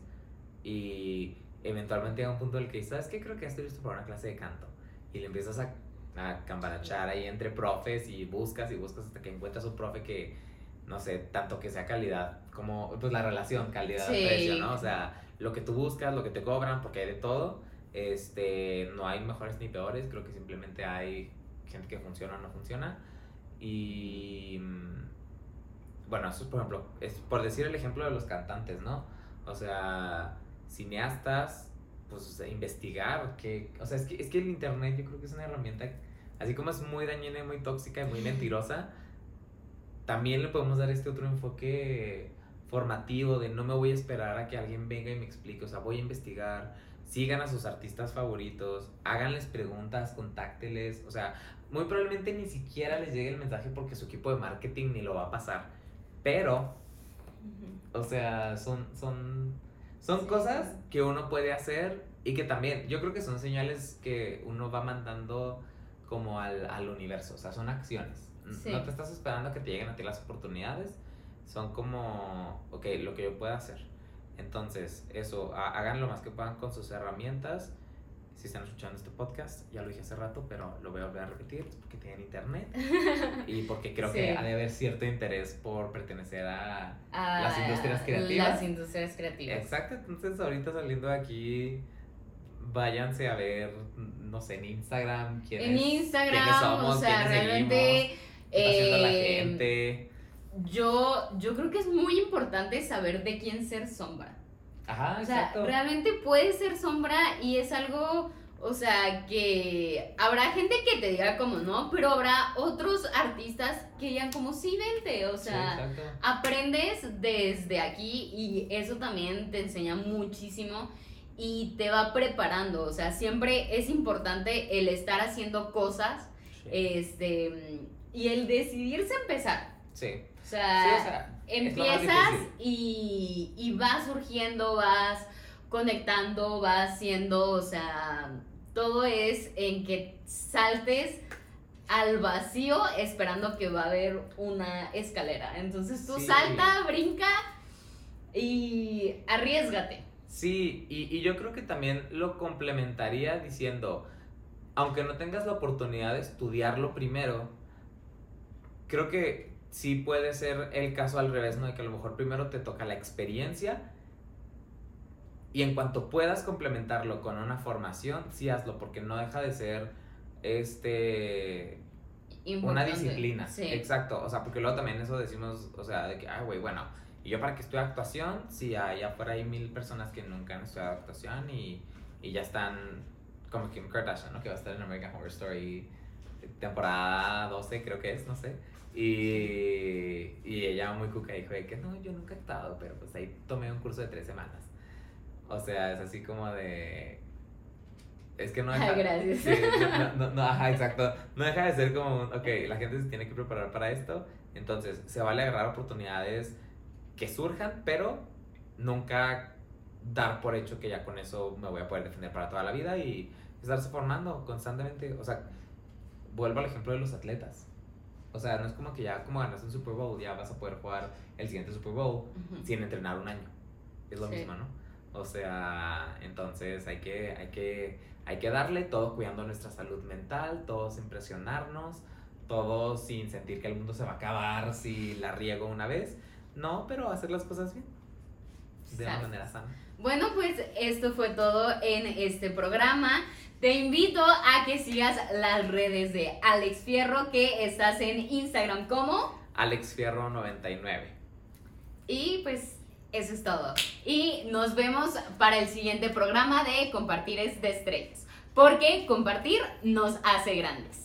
y eventualmente llega un punto en el que dices, ¿sabes qué? Creo que estoy listo para una clase de canto. Y le empiezas a, a cambarachar ahí entre profes y buscas y buscas hasta que encuentras un profe que, no sé, tanto que sea calidad, como pues la relación calidad-precio, Sí. ¿no? O sea, lo que tú buscas, lo que te cobran, porque hay de todo. Este, no hay mejores ni peores, creo que simplemente hay gente que funciona o no funciona. Y mm, bueno, eso es por ejemplo, es por decir el ejemplo de los cantantes, ¿no? O sea, cineastas, pues investigar, que, o sea, es que, es que el internet yo creo que es una herramienta, así como es muy dañina y muy tóxica y muy mentirosa, también le podemos dar este otro enfoque formativo de no me voy a esperar a que alguien venga y me explique, o sea, voy a investigar, sigan a sus artistas favoritos, háganles preguntas, contácteles, o sea, muy probablemente ni siquiera les llegue el mensaje porque su equipo de marketing ni lo va a pasar, pero, o sea, son, son, son Sí. cosas que uno puede hacer y que también, yo creo que son señales que uno va mandando como al, al universo, o sea, son acciones. Sí. No te estás esperando a que te lleguen a ti las oportunidades, son como, ok, lo que yo pueda hacer. Entonces, eso, ha- hagan lo más que puedan con sus herramientas. Si están escuchando este podcast, ya lo dije hace rato, pero lo voy a volver a repetir, es porque tienen internet y porque creo que ha de haber cierto interés por pertenecer a, A Las industrias creativas. Las industrias creativas. Exacto, entonces ahorita saliendo de aquí, váyanse a ver, no sé, en Instagram, quiénes, En quiénes Instagram, somos, o sea, quiénes realmente... seguimos, haciendo la eh, gente. Yo, yo creo que es muy importante saber de quién ser sombra. Ajá, O sea, exacto. realmente puedes ser sombra y es algo, o sea, que habrá gente que te diga como no, pero habrá otros artistas que digan como sí, vente, o sea, aprendes desde aquí y eso también te enseña muchísimo y te va preparando, o sea, siempre es importante el estar haciendo cosas, Sí. este, y el decidirse a empezar. Sí. O Sí, sea, o empiezas y, y vas surgiendo, vas conectando, vas haciendo, o sea, todo es en que saltes al vacío esperando que va a haber una escalera. Entonces tú Sí. salta, brinca y arriesgate. Sí, y, y yo creo que también lo complementaría diciendo, aunque no tengas la oportunidad de estudiarlo primero, creo que sí puede ser el caso al revés, ¿no? De que a lo mejor primero te toca la experiencia y en cuanto puedas complementarlo con una formación, sí hazlo, porque no deja de ser este una disciplina. Sí. Exacto. O sea, porque luego también eso decimos, o sea, de que, ay, güey, bueno, y yo para que estudie actuación, sí, allá afuera hay mil personas que nunca han estudiado actuación y, y ya están como Kim Kardashian, ¿no? Que va a estar en American Horror Story temporada 12, creo que es, no sé. Y, y ella muy cuca dijo de que no, yo nunca he actuado, pero pues ahí tomé un curso de tres semanas. O sea, es así como de... Es que no deja... Ay, gracias. Sí, no, no, no, ajá, exacto. No deja de ser como, un, ok, la gente se tiene que preparar para esto, entonces se vale agarrar oportunidades que surjan, pero nunca dar por hecho que ya con eso me voy a poder defender para toda la vida y estarse formando constantemente. O sea, vuelvo al ejemplo de los atletas. O sea, no es como que ya como ganas un Super Bowl, ya vas a poder jugar el siguiente Super Bowl sin entrenar un año. Es lo Sí. mismo, ¿no? O sea, entonces hay que, hay que, hay que darle todo cuidando nuestra salud mental, todo sin presionarnos, todo sin sentir que el mundo se va a acabar si la riego una vez. No, pero hacer las cosas bien. De una manera sana. Bueno, pues esto fue todo en este programa. Te invito a que sigas las redes de Alex Fierro, que estás en Instagram como. Alex Fierro 99. Y pues eso es todo. Y nos vemos para el siguiente programa de Compartir es de Estrellas. Porque compartir nos hace grandes.